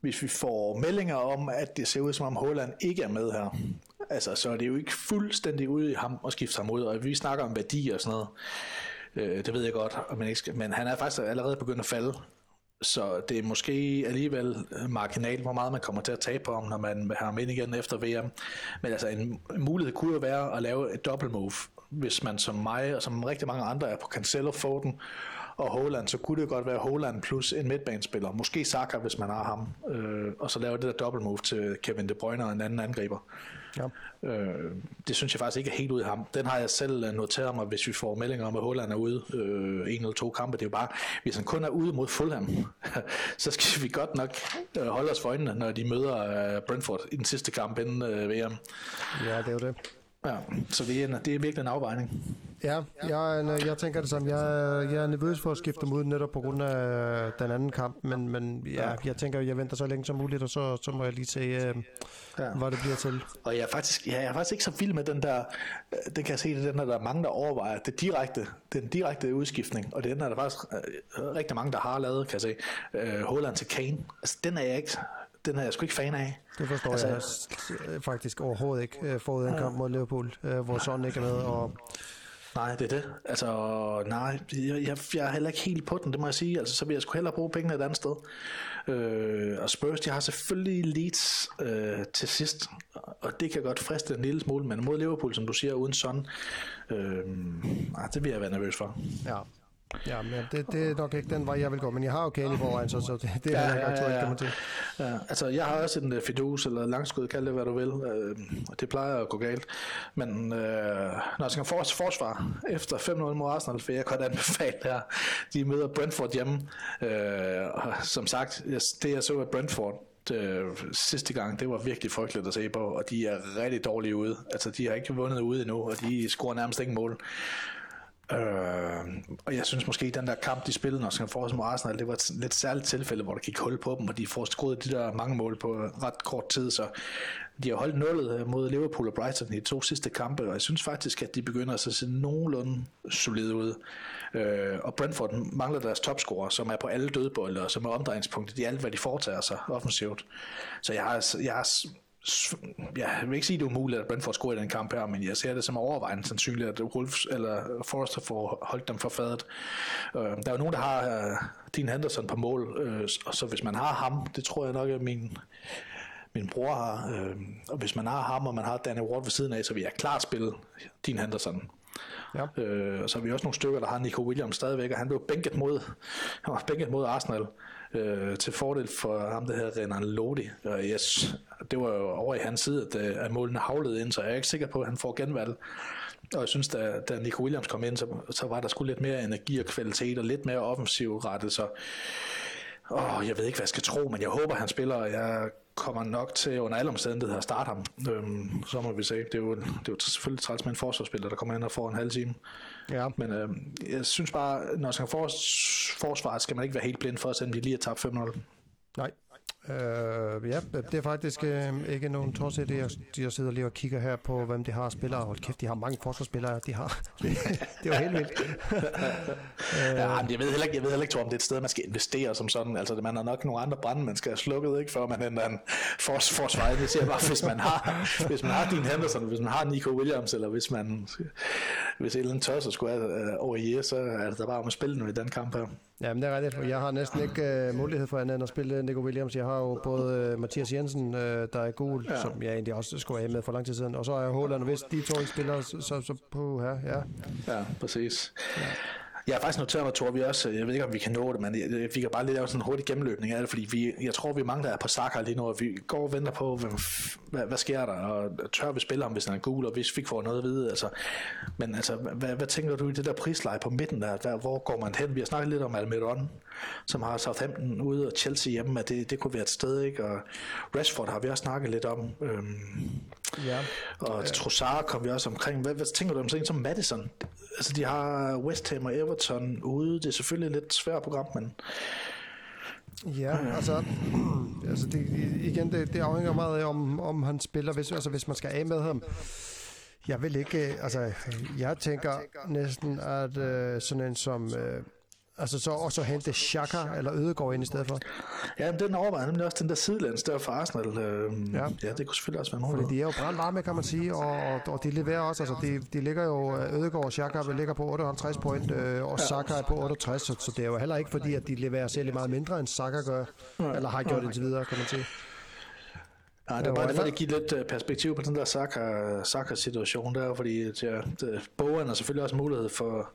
hvis vi får meldinger om, at det ser ud som om Holland ikke er med her, altså så er det jo ikke fuldstændig ude i ham at skifte ham ud, og vi snakker om værdi og sådan noget, øh, det ved jeg godt, men, ikke skal, men han er faktisk allerede begyndt at falde, så det er måske alligevel øh, marginalt, hvor meget man kommer til at tabe på ham, når man har ham ind igen efter VM. Men altså en mulighed kunne jo være at lave et double move, hvis man som mig og som rigtig mange andre er på Cancelo, Foden og Holland, så kunne det godt være Holland plus en midtbanespiller. Måske Saka, hvis man har ham. Øh, og så lave det der double move til Kevin De Bruyne og en anden angriber. Ja. Øh, det synes jeg faktisk ikke er helt ud af ham. Den har jeg selv øh, noteret mig, hvis vi får meldinger om, at Holland er ude øh, en eller to kampe. Det er jo bare, hvis han kun er ude mod Fulham, så skal vi godt nok øh, holde os for øjnene, når de møder øh, Brentford i den sidste kamp inden øh, VM. ja, det er jo det. Ja, så det er, en, det er virkelig en afvejning. Ja, jeg, er jeg tænker det samme. Jeg, er- jeg er nervøs for at skifte dem ud netop på grund af den anden kamp, men, men ja, jeg tænker, jeg venter så længe som muligt, og så, så må jeg lige se, øh, Ja. hvad det bliver til. Og jeg er faktisk, ja, jeg er faktisk ikke så vild med den der, øh, det kan jeg se, det er den der, der er mange, der overvejer, det direkte, den direkte udskiftning, og den er der faktisk øh, rigtig mange, der har lavet, kan jeg se, øh, Holland til Kane. Altså, den er jeg ikke, den er jeg sgu ikke fan af. Det forstår Altså- jeg øh, faktisk overhovedet ikke øh, forud en kamp mod Liverpool, øh, hvor Son ikke er med. Og, Nej, det er det. Altså, nej, jeg, jeg, er heller ikke helt på den, det må jeg sige. Altså, så vil jeg sgu hellere bruge pengene et andet sted. Øh, og Spurs, de har selvfølgelig Leeds øh, til sidst, og det kan godt friste en lille smule, men mod Liverpool, som du siger, uden Son, øh, nej, det vil jeg være nervøs for. ja. Ja, men det, det er nok ikke den vej, jeg vil gå. Men jeg har jo i forvejen, så, så det, det er ja, ikke aktuelt, kan man sige. Ja, altså, jeg har også en uh, fidus, eller langskud, kald det hvad du vil, øh, det plejer at gå galt. Men øh, når jeg skal for, forsvar efter 5-0 mod Arsenal, vil jeg godt anbefale her. De møder Brentford hjemme. Øh, og som sagt, det jeg så af Brentford, øh, sidste gang, det var virkelig frygteligt at se på, og de er rigtig dårlige ude. Altså, de har ikke vundet ude endnu, og de scorer nærmest ikke mål. Øh, og jeg synes måske, at den der kamp, de spillede, når skal forårs mod Arsenal, det var et lidt særligt tilfælde, hvor der gik hul på dem, og de får skruet de der mange mål på ret kort tid, så de har holdt nullet øh, mod Liverpool og Brighton i de to sidste kampe, og jeg synes faktisk, at de begynder at se nogenlunde solide ud. Øh, og Brentford mangler deres topscorer, som er på alle dødbolde, og som er omdrejningspunktet i alt, hvad de foretager sig offensivt. Så jeg har, jeg har jeg vil ikke sige, at det er umuligt, at Brentford scorer i den kamp her, men jeg ser det som overvejende sandsynligt, at Wolves eller Forrester får holdt dem for fadet. Øh, der er jo nogen, der har uh, Dean Henderson på mål, øh, og så hvis man har ham, det tror jeg nok, at min, min bror har, øh, og hvis man har ham, og man har Danny Ward ved siden af, så vil jeg klart spille Dean Henderson. Ja. Øh, og så har vi også nogle stykker, der har Nico Williams stadigvæk, og han blev bænket mod, han var bænket mod Arsenal øh, til fordel for ham, der hedder Renan Lodi. Og yes, det var jo over i hans side, at, øh, at målene havlede ind, så jeg er ikke sikker på, at han får genvalg. Og jeg synes, da, da Nico Williams kom ind, så, så var der sgu lidt mere energi og kvalitet, og lidt mere offensiv rettet, så åh, jeg ved ikke, hvad jeg skal tro, men jeg håber, han spiller, og jeg kommer nok til under alle omstændigheder at starte ham. Øhm, så må vi se. Det er jo, det er jo selvfølgelig træls med en forsvarsspiller, der kommer ind og får en halv time. Ja. Men øhm, jeg synes bare, når man skal forsvaret, skal man ikke være helt blind for at sende, vi lige har tabt 5-0. Nej, Øh, ja, det er faktisk øh, ikke nogen trods det. Jeg, jeg sidder lige og kigger her på, hvem de har spillere. Hold kæft, de har mange forsvarsspillere, de har. det er jo helt vildt. ja, men jeg ved heller ikke, jeg ved heller ikke, om det er et sted, man skal investere som sådan. Altså, man har nok nogle andre brænde, man skal have slukket, ikke, før man henter en fors, forsvar. Det siger bare, hvis man har, hvis man har din Henderson, hvis man har Nico Williams, eller hvis man, hvis Ellen Tørser skulle have øh, over i så er det bare om at spille nu i den kamp her. Ja, men det er rigtigt. Jeg har næsten ikke uh, mulighed for andet end at spille Nico Williams. Jeg har jo både uh, Mathias Jensen, uh, der er gul, ja. som jeg egentlig også skulle have med for lang tid siden, og så er jeg Håland, og hvis de to ikke spiller, så, så, så på her, ja. Ja, præcis. Ja. Jeg har faktisk noteret mig, tror vi også, øh, jeg ved ikke, om vi kan nå det, men øh, vi kan bare lige lave sådan en hurtig gennemløbning af det, fordi vi, jeg tror, vi mange, der er på Saka lige nu, og vi går og venter på, hvad, hvad, hvad sker der, og tør vi spille ham, hvis han er gul, og hvis vi får noget at vide, altså, men altså, hvad, hvad tænker du i det der prisleje på midten der, der, hvor går man hen? Vi har snakket lidt om Almiron, som har Southampton ude, og Chelsea hjemme, at det, det kunne være et sted, ikke? og Rashford har vi også snakket lidt om, øhm, ja. og ja. Trossard kom vi også omkring. Hvad, hvad tænker du om sådan som Madison? Altså, de har West Ham og Everton ude. Det er selvfølgelig et lidt svært program, men... Ja, altså, altså det, igen, det, det afhænger meget af, om, om han spiller, hvis, altså hvis man skal af med ham. Jeg vil ikke, altså, jeg tænker næsten, at uh, sådan en som uh, Altså så også hente Xhaka eller Ødegaard ind i stedet for? Ja, men den overvejer nemlig også den der sidelæns der for Arsenal. Øh, ja. ja. det kunne selvfølgelig også være nogen. Fordi de er jo brændt varme, kan man sige, og, og de leverer også. Altså, de, de ligger jo, øh, Ødegaard og Xhaka ligger på 58 point, øh, og ja. Saka er på 68, så, så det er jo heller ikke fordi, at de leverer selv meget mindre, end Saka gør, ja. eller har gjort ja. indtil videre, kan man sige. Nej, det er bare for at give lidt øh, perspektiv på den der Saka-situation der, fordi ja, Bowen har selvfølgelig også mulighed for,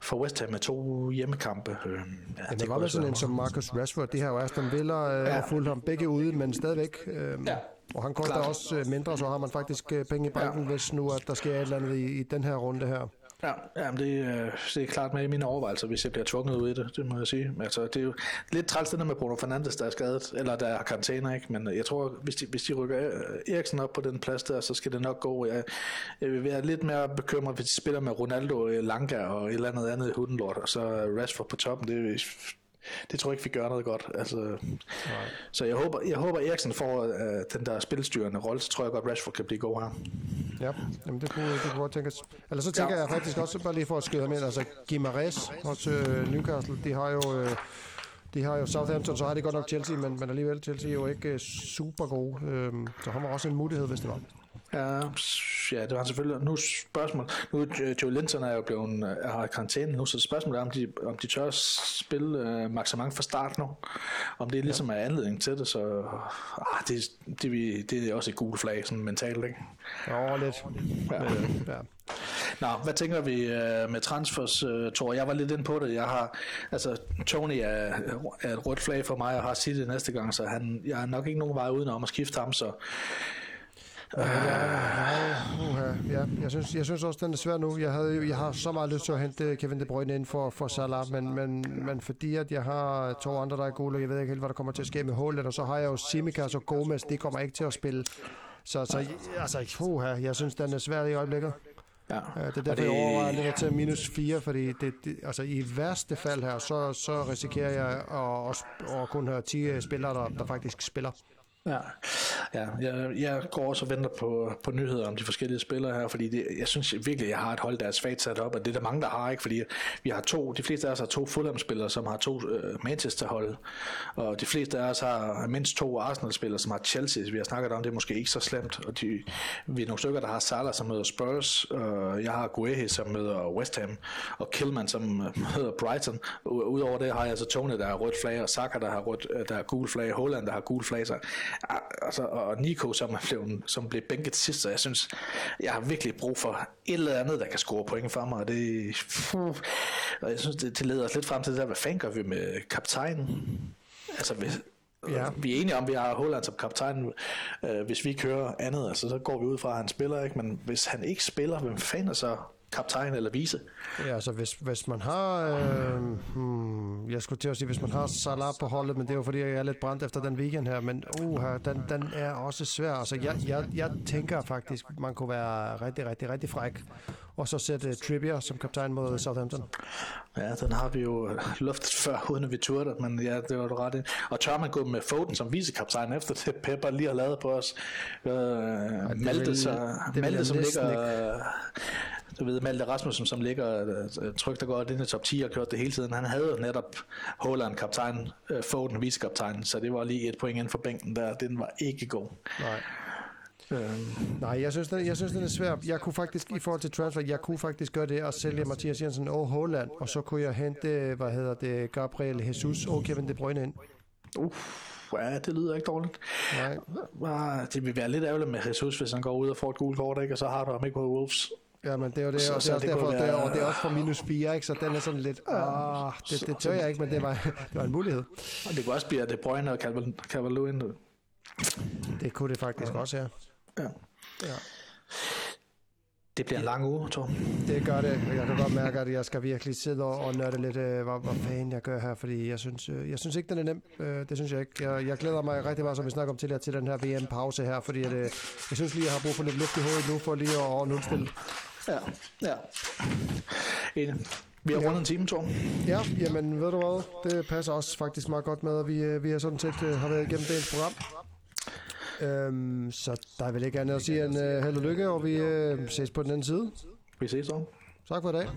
for West Ham med to hjemmekampe. Øh, ja, ja, det var sådan en som Marcus Rashford, det her jo Aston Villa øh, ja. fulgt ham begge ude, men stadigvæk. Øh, ja. Og han koster Klart. også mindre, så har man faktisk penge i banken, ja. hvis nu at der sker et eller andet i, i den her runde her. Ja, jamen det, øh, det er klart med i mine overvejelser, hvis jeg bliver tvunget ud i det, det må jeg sige. Altså, det er jo lidt træls det der med Bruno Fernandes, der er skadet, eller der er karantæner, ikke? Men øh, jeg tror, hvis de, hvis de rykker øh, Eriksen op på den plads der, så skal det nok gå. Jeg, jeg vil være lidt mere bekymret, hvis de spiller med Ronaldo, Lanka og et eller andet andet hundenlort, og så Rashford på toppen. Det, det tror jeg ikke, vi gør noget godt. Altså, Nej. Så jeg håber, jeg håber Eriksen får uh, den der spilstyrende rolle, så tror jeg godt, Rashford kan blive god her. Ja, jamen det kunne, det kunne godt tænkes. Eller så tænker ja. jeg faktisk også, bare lige for at skyde med, altså Gimares hos uh, Newcastle, de har jo... Uh, de har jo Southampton, så har de godt nok Chelsea, men, men alligevel Chelsea er jo ikke super gode. Øhm, så har man også en mulighed, hvis det var. Ja, ja, det var selvfølgelig. Nu spørgsmål. Nu Joe Linton er jo blevet er har karantæne nu, så spørgsmålet er, om de, om de tør spille uh, maksimalt fra start nu. Om det ligesom ja. er anledning til det, så ah, det, det, det er også et gult flag, sådan mentalt, ikke? Ja, lidt. Ja. ja. Nå, hvad tænker vi uh, med transfers, uh, Thor? Jeg var lidt inde på det. Jeg har, altså, Tony er, er et rødt flag for mig, og har det næste gang, så han, jeg har nok ikke nogen vej udenom at skifte ham, så Uh, uh, ja, jeg synes, jeg synes også, den er svær nu. Jeg, havde, jeg har så meget lyst til at hente Kevin De Bruyne ind for, for Salah, men, men, men fordi at jeg har to andre, der er gode, og jeg ved ikke helt, hvad der kommer til at ske med Holland, og så har jeg jo Simikas og Gomez, det kommer ikke til at spille. Så, så altså, uh, jeg synes, den er svær i øjeblikket. Ja. Øh, Det er derfor, det- jeg overvejer lidt at tage minus 4, fordi det, det, altså i værste fald her, så, så risikerer jeg at, at, at kun have 10 spillere, der, der faktisk spiller. Ja, ja jeg, jeg går også og venter på, på nyheder om de forskellige spillere her, fordi det, jeg synes virkelig, jeg har et hold, der er svagt sat op, og det er der mange, der har, ikke? Fordi vi har to, de fleste af os har to Fulham-spillere, som har to øh, Manchester-hold, og de fleste af os har mindst to Arsenal-spillere, som har Chelsea. Vi har snakket om, det er måske ikke så slemt, og de, vi er nogle stykker, der har Salah, som møder Spurs, og jeg har Guehi, som møder West Ham, og Killman, som øh, møder Brighton. Udover det har jeg altså Tony, der har rødt flag, og Saka, der har, rødt, øh, der har gul flag, Holland, der har gul flag, så, altså, og Nico, som, er blevet, som blev bænket sidst, så jeg synes, jeg har virkelig brug for et eller andet, der kan score point for mig, og det, og jeg synes, det, det leder os lidt frem til det der, hvad fanden gør vi med kaptajnen? Altså, hvis, Ja. vi er enige om, at vi har Holland som kaptajn. Øh, hvis vi kører andet, altså, så går vi ud fra, at han spiller, ikke? men hvis han ikke spiller, hvem fanden er så kaptajn eller vise? Ja, altså hvis, hvis man har, øh, hmm, jeg skulle til at sige, hvis man har Salah på holdet, men det er jo fordi, jeg er lidt brændt efter den weekend her, men uh, den, den er også svær. Altså jeg, jeg, jeg tænker faktisk, man kunne være rigtig, rigtig, rigtig fræk, og så sætte Trippier som kaptajn mod Southampton. Ja, den har vi jo luftet før, uden at vi turde, men ja, det var du ret i. Og tør man gå med Foden som vicekaptajn efter det, Pepper lige har lavet på os. Øh, Malte, vil- så, Malte som ligger... Du ved, Malte Rasmussen, som ligger øh, trygt og godt inde i top 10 og gjort det hele tiden. Han havde netop Holland kaptajn, øh, Foden vicekaptajn, så det var lige et point inden for bænken der. Den var ikke god. Nej. Øh, Nej, jeg synes, den, jeg synes, den er svær. Jeg kunne faktisk, i forhold til transfer, jeg kunne faktisk gøre det og sælge Mathias Jensen og Holland, og så kunne jeg hente, hvad hedder det, Gabriel Jesus og Kevin De Bruyne ind. Uff, ja, det lyder ikke dårligt. Nej. Det vil være lidt ærgerligt med Jesus, hvis han går ud og får et gult kort, ikke? og så har du ham ikke mod Wolves. Ja, men det er jo det, Så- og det er også det derfor, det er, være- og det er også for minus 4, ikke? så den er sådan lidt, ah, det, det tør jeg ikke, men det var, det var en mulighed. Og det kunne også blive, det Bruyne og Cavalo ind. Det kunne det faktisk også, ja. Ja. ja. Det bliver en lang uge, Tom. Det gør det, jeg kan godt mærke, at jeg skal virkelig sidde og, nørde lidt, øh, hvad, hvad fanden jeg gør her, fordi jeg synes, øh, jeg synes ikke, den er nem. Øh, det synes jeg ikke. Jeg, jeg glæder mig rigtig meget, som vi snakker om tidligere, til den her VM-pause her, fordi at, øh, jeg synes lige, jeg har brug for lidt luft i hovedet nu, for lige at, at nulstille. Ja, ja. Enig. Vi har rundet en time, Tom. Ja, jamen ved du hvad, det passer også faktisk meget godt med, at vi, øh, vi har sådan set øh, har været igennem dagens program. Øhm, så der er vel ikke andet at sige end uh, held og lykke, og vi øh, ses på den anden side. Vi ses, Tom. Tak for i dag.